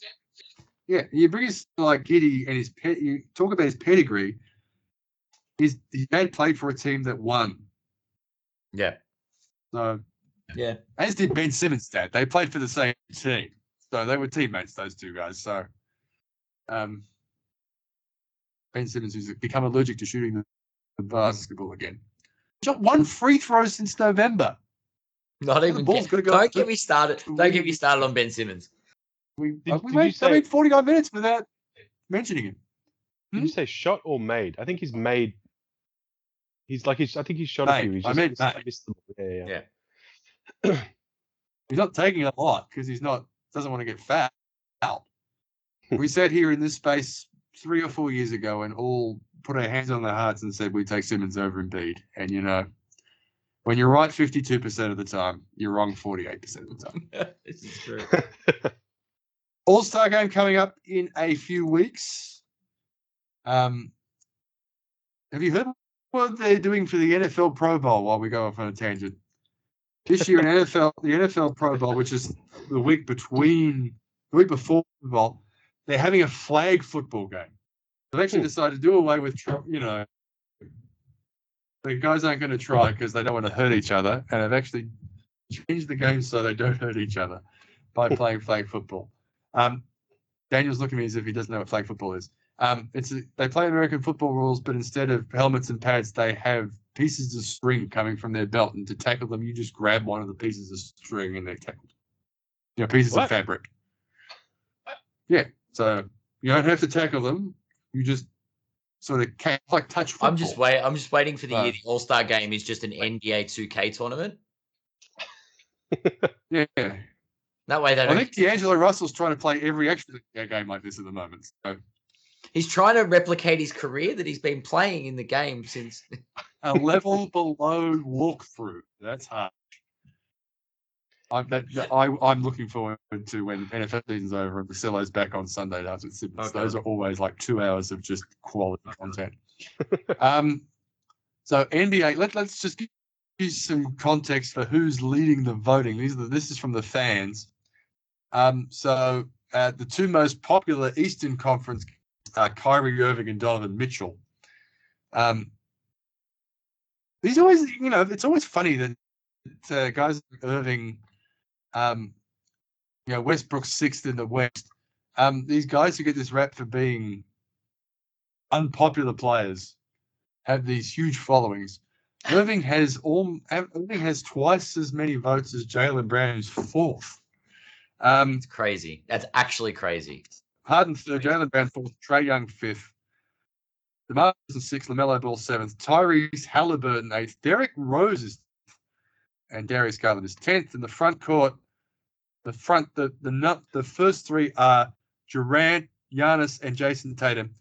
yeah, you bring someone like Giddey and his pet. You talk about his pedigree. His his dad played for a team that won. Yeah. So Yeah. as did Ben Simmons' dad. They played for the same team, so they were teammates. Those two guys. So, um, Ben Simmons has become allergic to shooting the, the basketball again. Shot one free throw since November. Not even. ball's get- gotta go don't get me started. Don't get me started on Ben Simmons. We, Did- uh, we did you went, say- I mean, 49 minutes without mentioning him. Did Hmm? you say shot or made? I think he's made. He's like he's. I think he's shot a few. He's I just meant missed- made. missed the ball. Yeah, yeah. Yeah. He's not taking a lot because he's not doesn't want to get fat out. we sat here in this space three or four years ago and all put our hands on their hearts and said we take Simmons over Embiid. And you know, when you're right 52% of the time, you're wrong 48% of the time. this is true. All Star game coming up in a few weeks. Um, have you heard what they're doing for the NFL Pro Bowl? While we go off on a tangent, this year in NFL, the NFL Pro Bowl, which is the week between the week before the bowl, they're having a flag football game. They've actually decided to do away with, you know, the guys aren't going to try because they don't want to hurt each other, and have actually changed the game so they don't hurt each other by playing flag football. Um, Daniel's looking at me as if he doesn't know what flag football is. Um, it's a, they play American football rules, but instead of helmets and pads, they have pieces of string coming from their belt, and to tackle them, you just grab one of the pieces of string and they're tackled. You know, pieces What? of fabric. Yeah, so you don't have to tackle them. You just sort of ca- like touch football. I'm just wait. I'm just waiting for the year uh. the All Star game is just an NBA 2K tournament. Yeah, That way they I don't. think D'Angelo Russell's trying to play every extra game like this at the moment. So He's trying to replicate his career that he's been playing in the game since. a level below walkthrough. That's hard. I'm, that, that- I, I'm looking forward to when NFL season's over and Basilo's back on Sunday nights at Simmons. Okay. Those are always like two hours of just quality content. um, so NBA, let, let's just give you some context for who's leading the voting. These are the, this is from the fans. Um, so uh, the two most popular Eastern Conference are Kyrie Irving and Donovan Mitchell. Um, these always, you know, it's always funny that uh, guys like Irving, um, you know, Westbrook's sixth in the West. Um, these guys who get this rap for being unpopular players have these huge followings. Irving has all Irving has twice as many votes as Jaylen Brown, who's fourth. Um, It's crazy. That's actually crazy. Harden third, Jaylen Brown fourth, Trae Young fifth, DeMar DeRozan sixth, Lamelo Ball seventh, Tyrese Halliburton eighth, Derrick Rose is and Darius Garland is tenth. In the front court, the front the the the first three are Durant, Giannis, and Jayson Tatum.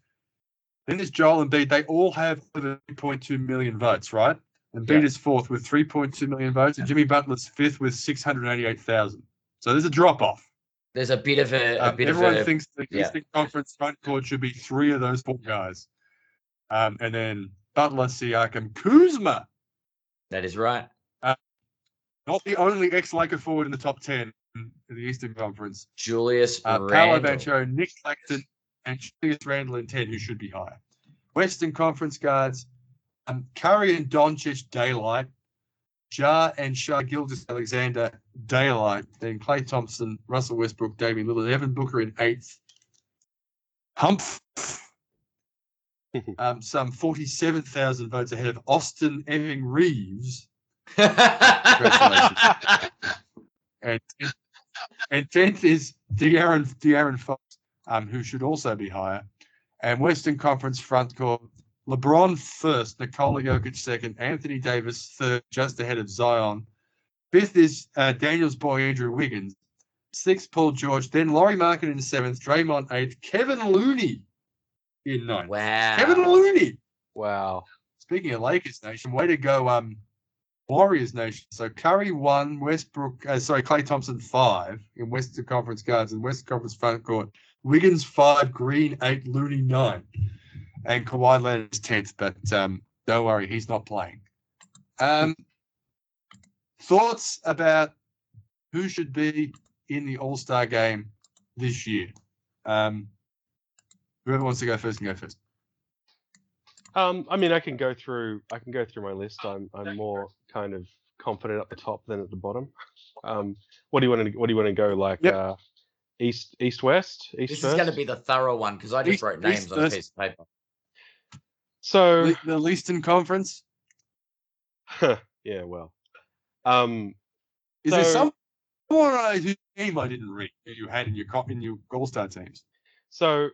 Then there's Joel and Embiid. They all have over 3.2 million votes, right? Embiid Yeah. is fourth with 3.2 million votes, and Jimmy Butler's fifth with 688,000. So there's a drop off. There's a bit of a, a Um, bit of everyone a. thinks the yeah. Eastern Conference front court should be three of those four guys. Um, and then Butler, Siakam, Kuzma, that is right. Not the only ex-Laker forward in the top 10 in the Eastern Conference. Julius Uh, Paolo Randle. Bancho, Nick Claxton, and Julius Randle and 10, who should be higher. Western Conference guards, um, Curry and Doncic, daylight. Jar and Shai Gilgeous-Alexander, daylight. Then Klay Thompson, Russell Westbrook, Damian Lillard, Evan Booker in eighth. Humph. um, some 47,000 votes ahead of Austin Eving Reaves. And, and 10th is De'Aaron, De'Aaron Fox, um, who should also be higher. And Western Conference front court, LeBron first, Nikola Jokic second, Anthony Davis third, just ahead of Zion. Fifth is uh, Daniel's boy, Andrew Wiggins. Sixth, Paul George. Then Lauri Markkanen in seventh, Draymond eighth, Kevin Looney in ninth. wow. Kevin Looney. wow. Speaking of Lakers Nation, way to go, um, Warriors Nation. So Curry one, Westbrook, uh, sorry, Klay Thompson five in Western Conference guards and Western Conference front court. Wiggins five, Green eight, Looney nine, and Kawhi Leonard is tenth. But um, don't worry, he's not playing. Um, thoughts about who should be in the All Star game this year? Um, whoever wants to go first can go first. Um, I mean, I can go through. I can go through my list. I'm I'm more kind of confident at the top than at the bottom. Um, what do you want to What do you want to go like? Yep. Uh, east, east, west, east This first. is going to be the thorough one because I just East- wrote East names on a piece of paper. So The, the Leaston Conference. yeah, well, um, Is there So- someone uh, who name I didn't read that you had in your co- in your All Star teams. So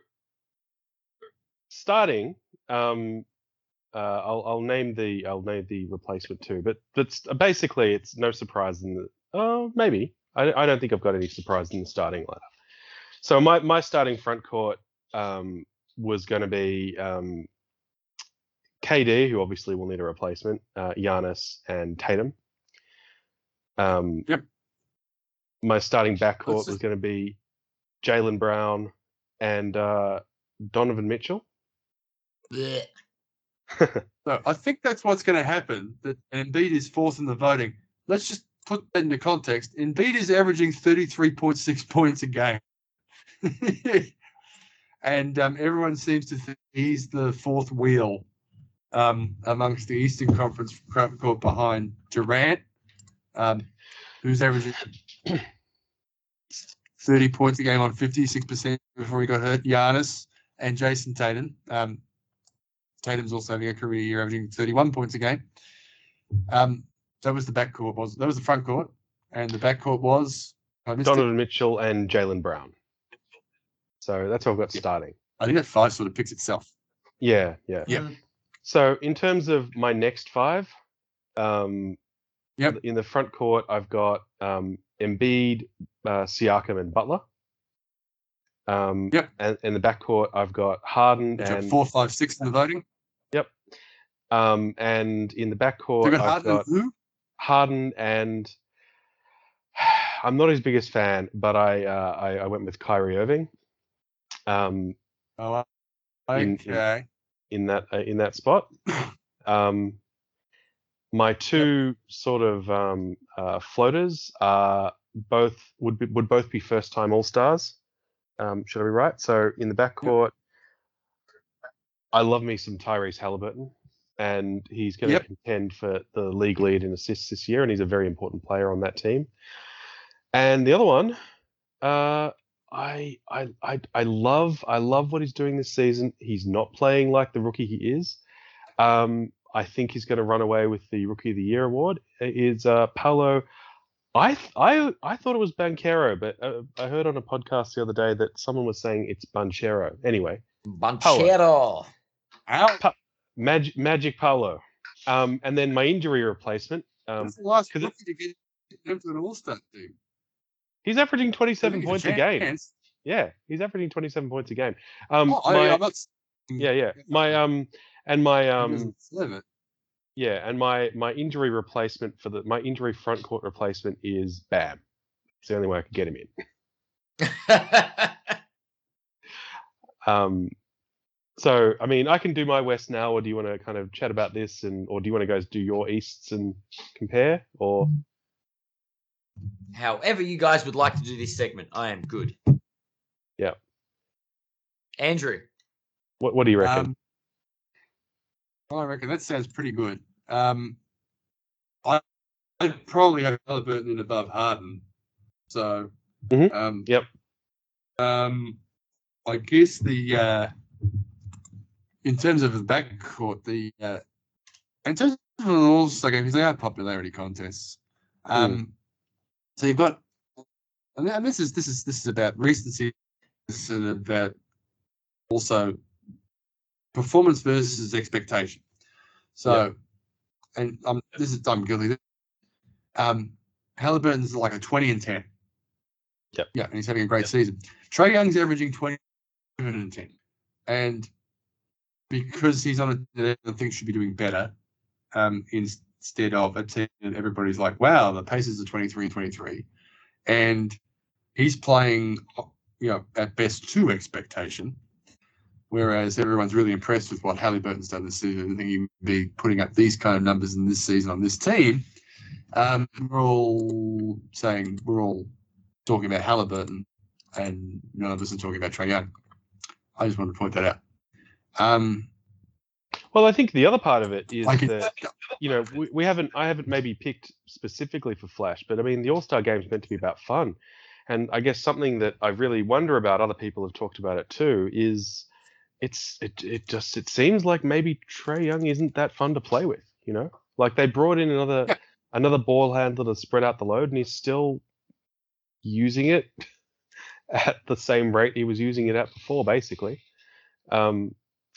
starting, um, uh, I'll I'll name the I'll name the replacement too, but but basically it's no surprise in the oh maybe I I don't think I've got any surprise in the starting lineup. So my my starting front court um, was going to be um, KD, who obviously will need a replacement, uh, Giannis and Tatum. Um, Yep. My starting backcourt Let's was going to be Jaylen Brown and uh, Donovan Mitchell. Blech. So I think that's what's going to happen. That Embiid is fourth in the voting. Let's just put that into context. Embiid is averaging 33.6 points a game. and um, everyone seems to think he's the fourth wheel um, amongst the Eastern Conference front court behind Durant, um, who's averaging 30 points a game on 56% before he got hurt. Giannis and Jayson Tatum. Um, Tatum's also having a career year, averaging 31 points a game. Um, that was the backcourt. Was that was the front court, and the backcourt was I missed it. Donovan Mitchell and Jaylen Brown. So that's what I've got Yeah. starting. I think that five sort of picks itself. Yeah, yeah. Yeah. Mm. So in terms of my next five, um, Yep. in the front court, I've got um, Embiid, uh, Siakam, and Butler. Um, Yep. And in the back court, I've got Harden and four, five, six in the voting. Um, and in the back So court, I've Harden and got who? Harden and I'm not his biggest fan, but I uh, I, I went with Kyrie Irving. Um, Oh, in- in- okay. in that uh, in that spot. Um, my two sort of um, uh, floaters are both would be, would both be first time All Stars. Um, should I be right? So in the backcourt, I love me some Tyrese Halliburton, and he's going to Yep. contend for the league lead in assists this year, and he's a very important player on that team. And the other one, uh, I, I I I love I love what he's doing this season. He's not playing like the rookie he is. Um, I think he's going to run away with the Rookie of the Year award. Is uh, Paolo? I th- I I thought it was Banquero, but uh, I heard on a podcast the other day that someone was saying it's Banchero. Anyway, Banchero. Ow. Mag- Magic Paolo. Um, and then my injury replacement. Um, That's the last to get into an All Star team. he's averaging 27 think points it's a game. Yeah, he's averaging 27 points a game. Um, Oh, my- I'm not. yeah, yeah. My um, and my um, doesn't deserve it. Yeah, and my my injury replacement for the my injury front court replacement is Bam. It's the only way I could get him in. Um, so I mean, I can do my West now, or do you want to kind of chat about this, and or do you want to guys do your Easts and compare, or However, you guys would like to do this segment, I am good. Yeah. Andrew. what what do you reckon? Um, I reckon that sounds pretty good. Um, I I'd probably have Halliburton in above Harden. So, Mhm. um, Yep. Um, I guess the uh, in terms of the backcourt, the uh, in terms of an all-star game, because they are popularity contests. Um, so you've got, and, and this is this is this is about recency, this is about also performance versus expectation. So, and um, this is I'm guilty. Um, Halliburton's like a twenty and ten. Yeah, Yeah, and he's having a great Yep. season. Trae Young's averaging twenty and ten, and because he's on a team that I think should be doing better, um, instead of a team that everybody's like, wow, the Pacers are 23 and 23. And he's playing, you know, at best to expectation. Whereas everyone's really impressed with what Halliburton's done this season. Think he'd be putting up these kind of numbers in this season on this team. Um, we're all saying, we're all talking about Halliburton and none of us are talking about Trae Young. I just wanted to point that out. Um, well, I think the other part of it is like, that you know we, we haven't I haven't maybe picked specifically for Flash, but I mean the All Star game is meant to be about fun, and I guess something that I really wonder about. Other people have talked about it too. Is it's it it just it seems like maybe Trae Young isn't that fun to play with. You know, like they brought in another Yeah. another ball handler to spread out the load, and he's still using it at the same rate he was using it at before, basically. Um,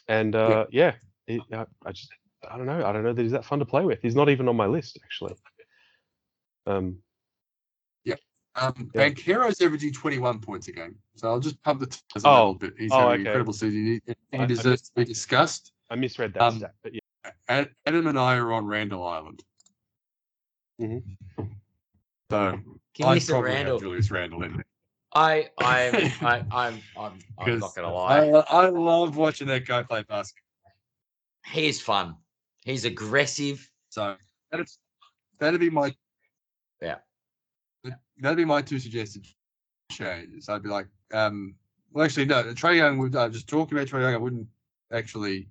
and uh, yeah, it, I, I just I don't know. I don't know that he's that fun to play with. He's not even on my list actually. Um, yeah. Um, Yeah. Bankero's averaging 21 points a game. So I'll just pump the tires a Oh, little bit. He's oh, having an okay. incredible season. He, he I- I deserves to be discussed. I misread that Um, stat, but yeah. Adam and I are on Randle Island. Mhm. So Give I'd me some probably have Randle. Julius Randle in there. I, I'm, I, I'm, I'm, I'm not gonna lie. I love watching that guy play basketball. He is fun. He's aggressive. So that'd, that'd be my Yeah. that- That'd be my two suggested changes. I'd be like, um, well, actually, no. Trae Young. Would I just talking about Trae Young? I wouldn't actually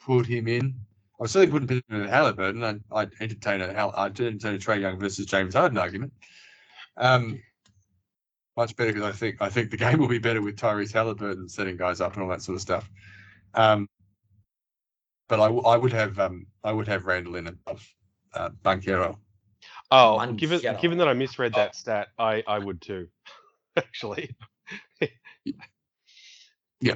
put him in. I certainly wouldn't put him in Halliburton. I'd, I'd entertain a I'd entertain a Trae Young versus James Harden argument. Um, much better because I think I think the game will be better with Tyrese Halliburton setting guys up and all that sort of stuff. Um, but I, w- I would have um I would have Randle in above uh, Banquero. Oh, One given given that I misread that stat, I I would too. Actually, yeah.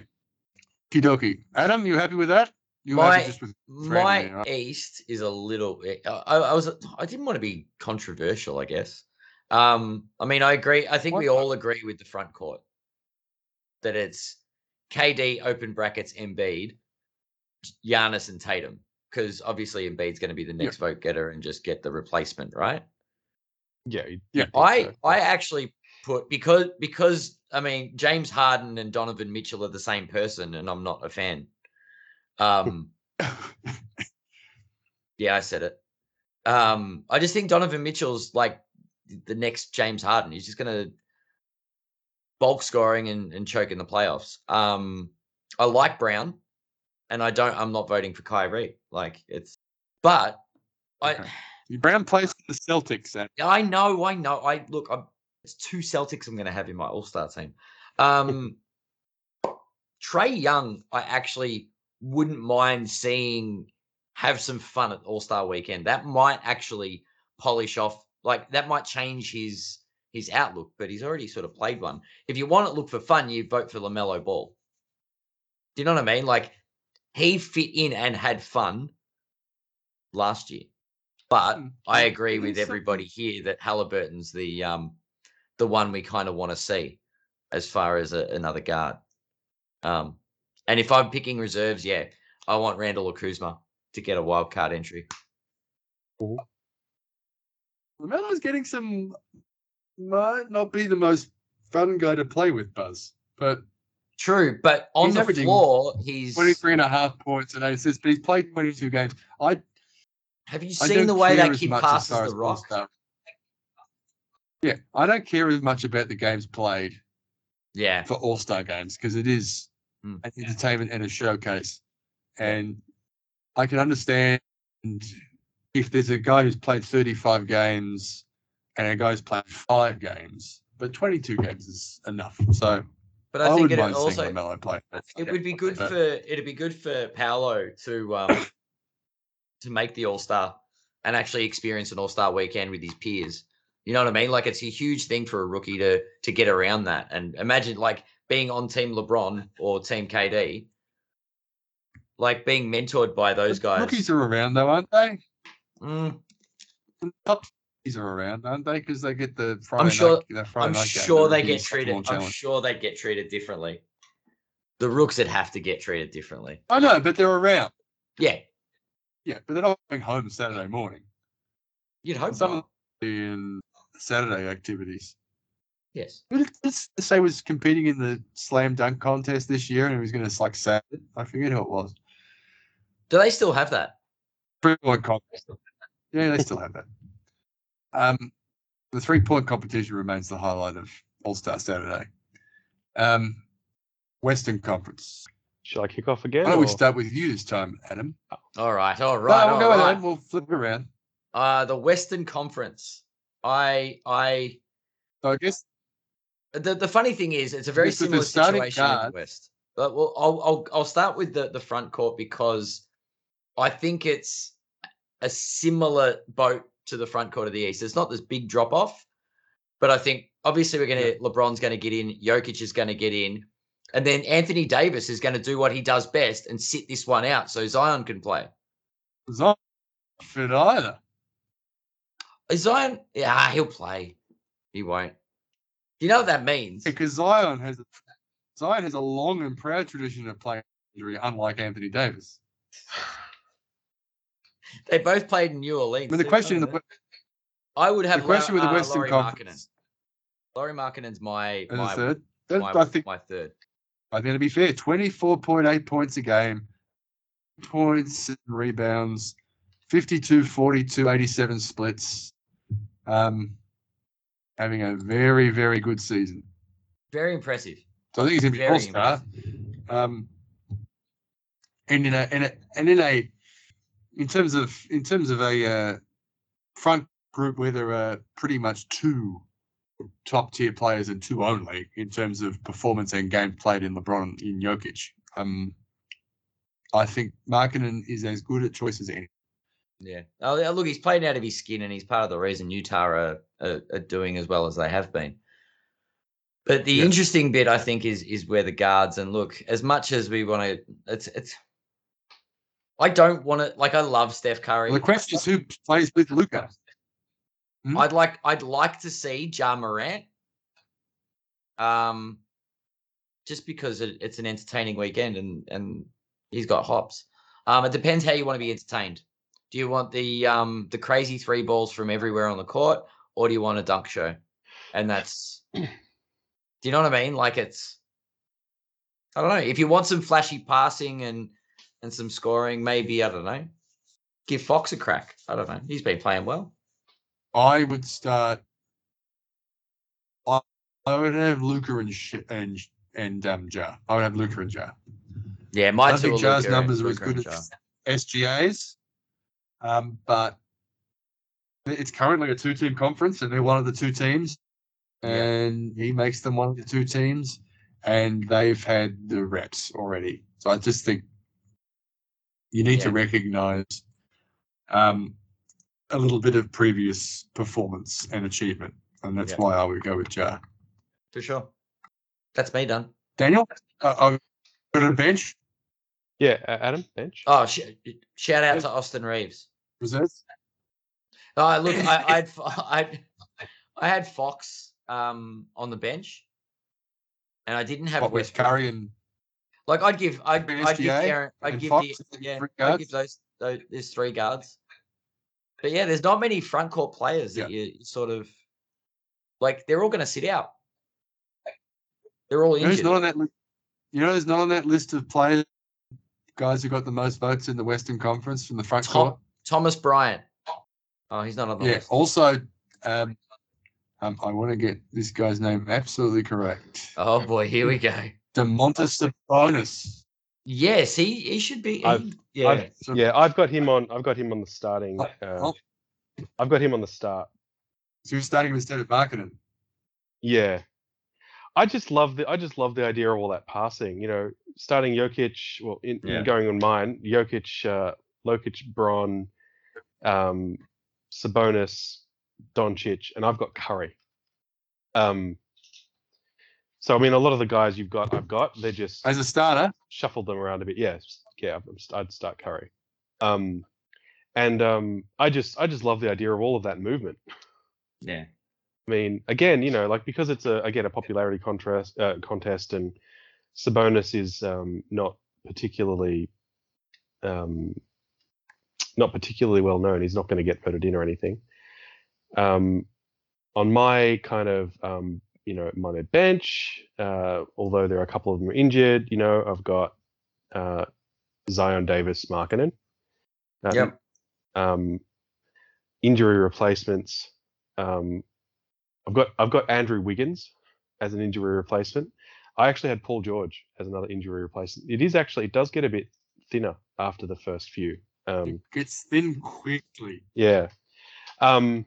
Kidoki. Adam, you happy with that? You My- just with My in, right? East is a little. I, I I was. I didn't want to be controversial. I guess. Um. I mean, I agree. I think we all agree with the front court that it's KD open brackets Embiid, Giannis and Tatum because obviously Embiid's going to be the Yeah. next vote getter and just get the replacement, right? yeah, Yeah. I so. I actually put because because I mean James Harden and Donovan Mitchell are the same person, and I'm not a fan. Um, yeah, I said it. Um, I just think Donovan Mitchell's like the next James Harden. He's just gonna bulk scoring and, and choke in the playoffs. Um, I like Brown, and I don't. I'm not voting for Kyrie. Like it's, but I. Brown plays for the Celtics. Adam. I know, I know. I look, I'm, it's two Celtics I'm going to have in my All Star team. Um, Trae Young, I actually wouldn't mind seeing have some fun at All Star Weekend. That might actually polish off, like that might change his his outlook. But he's already sort of played one. If you want to look for fun, you vote for Lamelo Ball. Do you know what I mean? Like he fit in and had fun last year. But Hmm, I I- agree with everybody here that Halliburton's the um the one we kind of want to see as far as a, another guard. Um, and if I'm picking reserves, yeah, I want Randle or Kuzma to get a wild card entry. Lamelo's getting some. Might not be the most fun guy to play with, Buzz, but True, but on the floor, he's. 23 and a half points and eight assists, but he's played 22 games. I Have you seen the way that kid passes the rock? Yeah, I don't care as much about the games played Yeah, for All Star games because it is Mm. an entertainment and a showcase. And I can understand if there's a guy who's played 35 games and a guy who's played five games, but 22 games is enough. So but I, I, think it also play. it would be good But- for it'd be good for Paolo to um to make the All Star and actually experience an All Star weekend with his peers. You know what I mean? Like it's a huge thing for a rookie to to get around that. And imagine like being on Team LeBron or Team KD, like being mentored by those guys. Rookies are around though, aren't they? Mm, The top are around, aren't they? Because they get the Friday sure- night. Friday I'm night sure the they get treated. I'm challenge. sure they get treated differently. The rooks would have to get treated differently. I know, but they're around. Yeah, Yeah, but they're not going home Saturday morning. you'd hope Some not. of in Saturday activities. Yes. Did this say was competing in the slam dunk contest this year and he was going to like it? I forget who it was. Do they still have that? Three point contest. Yeah, they still have that. Um, the three point competition remains the highlight of All Star Saturday. Um, Western Conference. Shall I kick off again? Why don't we start with you this time, Adam? All right, all right. No, we'll all go right. ahead. We'll flip it around. Uh, the Western Conference. I I So I guess the, the funny thing is it's a very guess the similar starting situation in the West. But well, I'll I'll I'll start with the the front court because I think it's a similar boat to the front court of the East. It's not this big drop off, But I think obviously we're gonna LeBron's gonna get in, Jokic is gonna get in, and then Anthony Davis is gonna do what he does best and sit this one out so Zion can play. Zion fit either. Is Zion, yeah, ah, he'll play. He won't. You know what that means? Because Zion has a, Zion has a long and proud tradition of playing injury, unlike Anthony Davis. They both played in New Orleans. I mean, the question in the? I would have the question with the uh, Western Lauri Conference Markkanen. Lauri Markkanen's my my, third, that- my, I think my third. I think to be fair, twenty four point eight points a game, points and rebounds, 52, 42, 87 splits. Um, having a very very good season. Very impressive. So I think he's going to be all star. Um, and in a, in a and in a in terms of in terms of a uh, front group where there are pretty much two top tier players and two only in terms of performance and game played in LeBron in Jokic. Um, I think Markkanen is as good a choice as any. Yeah. Oh, look, he's played out of his skin, and he's part of the reason Utah are, are, are doing as well as they have been. But the Yeah. interesting bit, I think, is is where the guards and look. As much as we want to, it's it's. I don't want to like. I love Steph Curry. Well, the question is who plays with Luka. Hmm? I'd like I'd like to see Ja Morant. Um, just because it, it's an entertaining weekend and and he's got hops. Um, it depends how you want to be entertained. Do you want the um the crazy three balls from everywhere on the court, or do you want a dunk show? And that's, do you know what I mean? Like it's, I don't know. If you want some flashy passing and and some scoring, maybe I don't know. Give Fox a crack. I don't know. He's been playing well. I would start. I, I would have Luka and Sh- and and um Ja. I would have Luka and Ja. Yeah, my I two think Ja's Luka numbers are as good as SGA's, um, but it's currently a two-team conference, and they're one of the two teams, Yeah. and he makes them one of the two teams, and they've had the reps already. So I just think you need to recognize um, a little bit of previous performance and achievement, and that's Yeah. why I would go with Ja. for sure. That's me done. Daniel, uh, I've got a bench Yeah, A- Adam bench. Oh, sh- shout out to Austin Reaves. reserves. Oh, look, I, I had Fo- I, I had Fox um on the bench, and I didn't have What with Westbrook. Curry and Like I'd give, I'd, I'd give Aaron, I'd give Fox, the, yeah, I'd give those, those, there's three guards. But yeah, there's not many front court players that you sort of like. They're all going to sit out. They're all You know, who's not on that list. You know, who's not on that list of players, guys who got the most votes in the Western Conference from the front Tom, court. Thomas Bryant. Oh, he's not on the Yeah. list. Also, um, um, I want to get this guy's name absolutely correct. Oh boy, here we go. Domantas Sabonis. Yes, he he should be. I've- yeah, I've- Yeah, I've got him on. I've got him on the starting. Oh, Uh, oh. I've got him on the start. So you're starting instead of Markkanen. Yeah, I just love the. I just love the idea of all that passing. You know, starting Jokic. Well, in, in going on mine, Jokic, uh, Lokic, Bron, um, Sabonis, Doncic, and I've got Curry. Um. So I mean, a lot of the guys you've got, I've got. They're just As a starter, shuffled them around a bit. Yeah, yeah, I'd start Curry. Um, and um, I just I just love the idea of all of that movement. yeah. I mean, again, you know, like because it's a again a popularity contrast uh, contest, and Sabonis is um, not particularly um, not particularly well known. He's not going to get voted in or anything. Um, on my kind of um, you know my bench, uh, although there are a couple of them injured, you know, I've got uh, Zion Davis Markkanen. Um, Yep. Um, injury replacements. Um, I've got I've got Andrew Wiggins as an injury replacement. I actually had Paul George as another injury replacement. It is actually it does get a bit thinner after the first few. Um, it gets thin quickly. yeah. Um,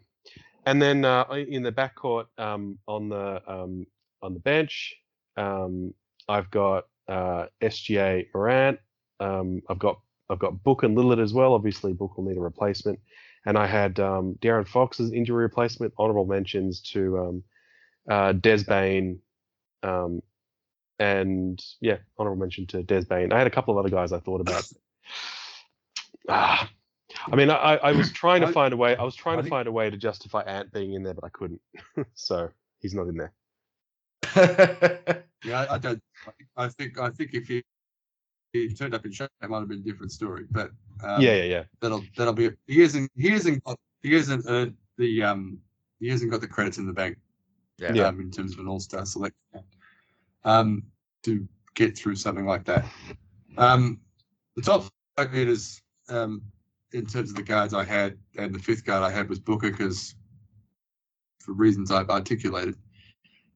and then uh, in the backcourt um, on the um, on the bench, um, I've got uh, SGA Morant. Um, I've got I've got Book and Lillard as well. Obviously, Book will need a replacement. And I had um, De'Aaron Fox's injury replacement. Honorable mentions to um, uh, Des Bane, um, and yeah, honorable mention to Des Bane. I had a couple of other guys I thought about. Ah, I mean, I, I was trying to find a way. I was trying to find a way to justify Ant being in there, but I couldn't. so he's not in there. Yeah, I, I don't. I think I think if he, he turned up in show, that might have been a different story. But um, yeah, yeah, yeah. that'll that'll be. He hasn't he hasn't got he hasn't earned the um he hasn't got the credits in the bank yeah. Yeah. um, in terms of an all star selection um to get through something like that. Um, the top five hitters um in terms of the guards I had and the fifth guard I had was Booker because for reasons I've articulated.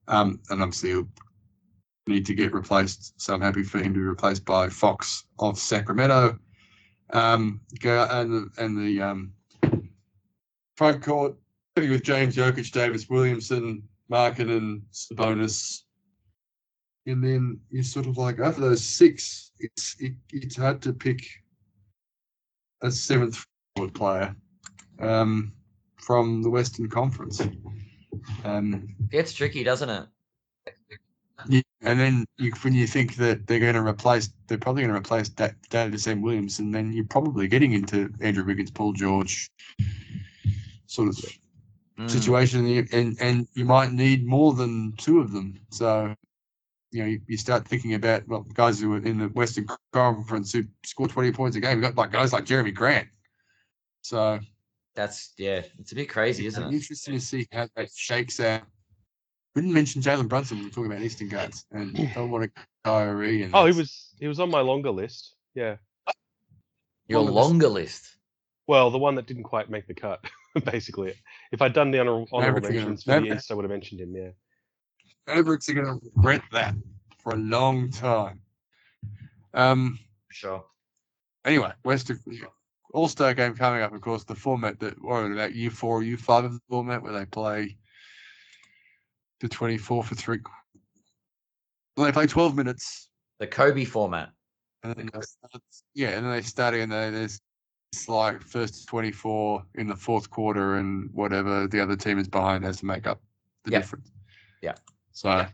Um, and obviously he'll need to get replaced. So I'm happy for him to be replaced by Fox of Sacramento. Um, and the, and the um, front court with James Jokic, Davis Williamson, Markin, and Sabonis. And then you sort of like after those six, it's it, it's hard to pick a seventh forward player um, from the Western Conference. Um, Gets tricky, doesn't it? yeah, and then you, when you think that they're going to replace, they're probably going to replace that Davis Sam Williams, and then you're probably getting into Andrew Wiggins, Paul George sort of Mm. situation, and and you might need more than two of them. So, you know, you, you start thinking about well, guys who are in the Western Conference who score 20 points a game. You've got like guys like Jerami Grant. So That's yeah. It's a bit crazy, isn't It'll it? interesting to see how that shakes out. We didn't mention Jalen Brunson we we're talking about Eastern guards, and don't want to Kyrie and Oh, he was he was on my longer list. Yeah. Your Well, this- longer list. Well, the one that didn't quite make the cut, basically. If I'd done the honor- honorable Mavericks are mentions for the East, I would have mentioned him. Yeah. Mavericks are going to regret that for a long time. Um. Sure. Anyway, Western All Star game coming up. Of course, the format that or about year four, year five of the format where they play the twenty four for three. Well, they play twelve minutes, The Kobe format. and then start, yeah, and then they start again. They, there's it's like first twenty four in the fourth quarter, and whatever the other team is behind has to make up the Yeah. difference. Yeah. So,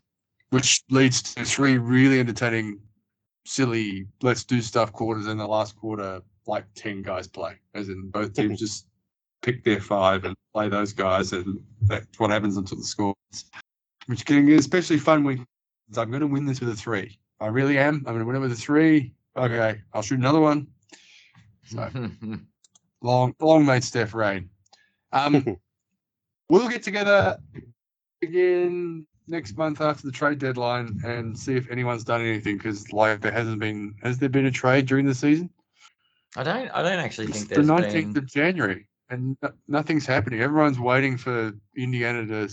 which leads to three really entertaining, silly let's do stuff quarters. In the last quarter, like ten guys play, as in both teams just pick their five and play those guys, and that's what happens until the scores. Which can get especially fun when I'm going to win this with a three. I really am. I'm going to win it with a three. Okay, I'll shoot another one. So long, long may Steph reign. Um, we'll get together again next month after the trade deadline and see if anyone's done anything because, like, there hasn't been. Has there been a trade during the season? I don't. I don't actually It's think the nineteenth been. of January, and no- nothing's happening. Everyone's waiting for Indiana to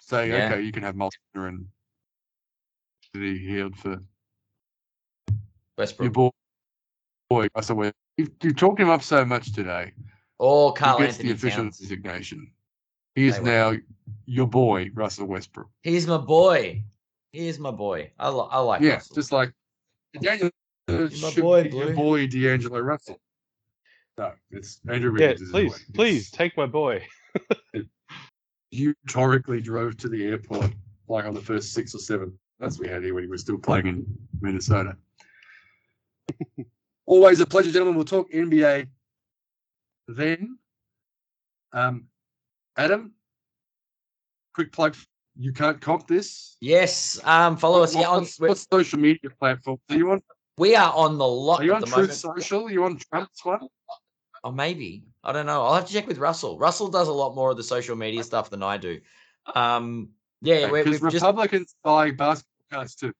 say, Yeah. "Okay, you can have Mulder and be healed for your Westbrook boy." Boy, Russell Westbrook. You've, you've talked him up so much today. or He Karl gets the official Towns. designation. He is now your boy, Russell Westbrook. He's my boy. He is my boy. I, li- I like. yeah, Russell. just like Daniel uh, my boy, be your boy. boy D'Angelo Russell. No, it's Andrew Yeah. Wiggins. is his Please, boy. please take my boy. you rhetorically drove to the airport like on the first six or seven. That's we had here when he was still playing in Minnesota. Always a pleasure, gentlemen. We'll talk NBA then. Um, Adam, quick plug. You can't comp this. Yes. Um. Follow us. What, Yeah. On, what, social media platform? Are you on? we are on the lot Are you on the Truth moment. Social? Are you on Trump's one? Or maybe. I don't know. I'll have to check with Russell. Russell does a lot more of the social media stuff than I do. Um. Yeah. Because just Republicans buy basketball cards too.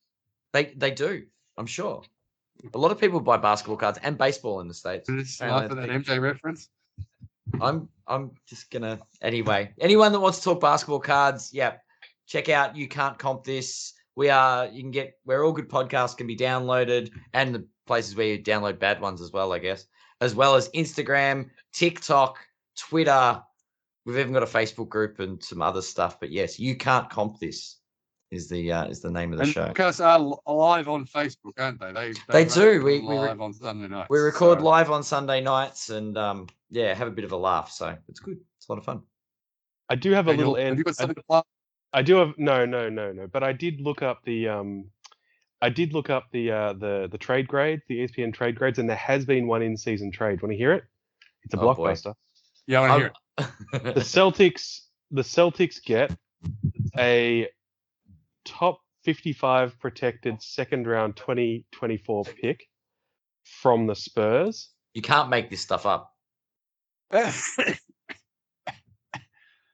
they they do. I'm sure. A lot of people buy basketball cards and baseball in the states. Just Apparently laugh at that MJ reference. I'm I'm just gonna anyway. Anyone that wants to talk basketball cards, yeah, check out. You can't comp this. We are. You can get where all good podcasts can be downloaded, and the places where you download bad ones as well, I guess, as well as Instagram, TikTok, Twitter. We've even got a Facebook group and some other stuff. But yes, you can't comp this. Is the uh, is the name of the And show. podcasts are live on Facebook, aren't they? They, They run do. We- we re- live on Sunday nights. We record so- live on Sunday nights, and um, yeah, have a bit of a laugh. So it's good. It's a lot of fun. I do have a Daniel, little Have end. you got I- something to plug? I do have no, no, no, no. But I did look up the um, I did look up the uh, the the trade grades, the ESPN trade grades, and there has been one in season trade. Want to hear it? It's a Oh, boy. blockbuster. Yeah, I want to hear it. The Celtics, the Celtics get a top 55 protected second round 2024 pick from the Spurs. you can't make this stuff up.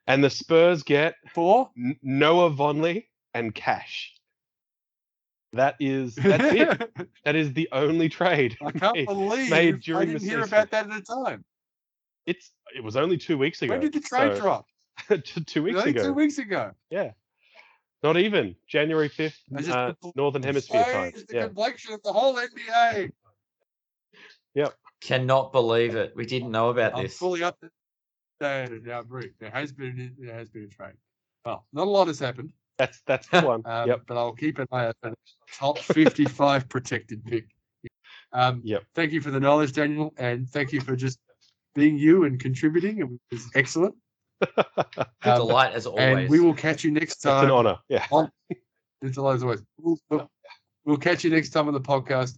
And the Spurs get Four. Noah Vonleh and cash. That is that's it. That is the only trade. I can't made. believe made I during the didn't hear season. about that at the time. It's it was only two weeks ago. When did the trade so- drop? two- two weeks Only ago. Two weeks ago. Yeah. Not even January fifth, uh, Northern Hemisphere time. Changed the Yeah. complexion of the whole NBA. Yep. Cannot believe it. We didn't know about this. I'm this. fully up to date now, Brick. There has been there has been a trade. Well, not a lot has happened, That's that's the one. um, yep. but I'll keep an eye out for top 55 protected pick. Um, Yep. Thank you for the knowledge, Daniel, and thank you for just being you and contributing. It was excellent. A Um, delight as always. and we will catch you next It's an honor. Yeah. It's always always. We'll, we'll- we'll catch you next time on the podcast.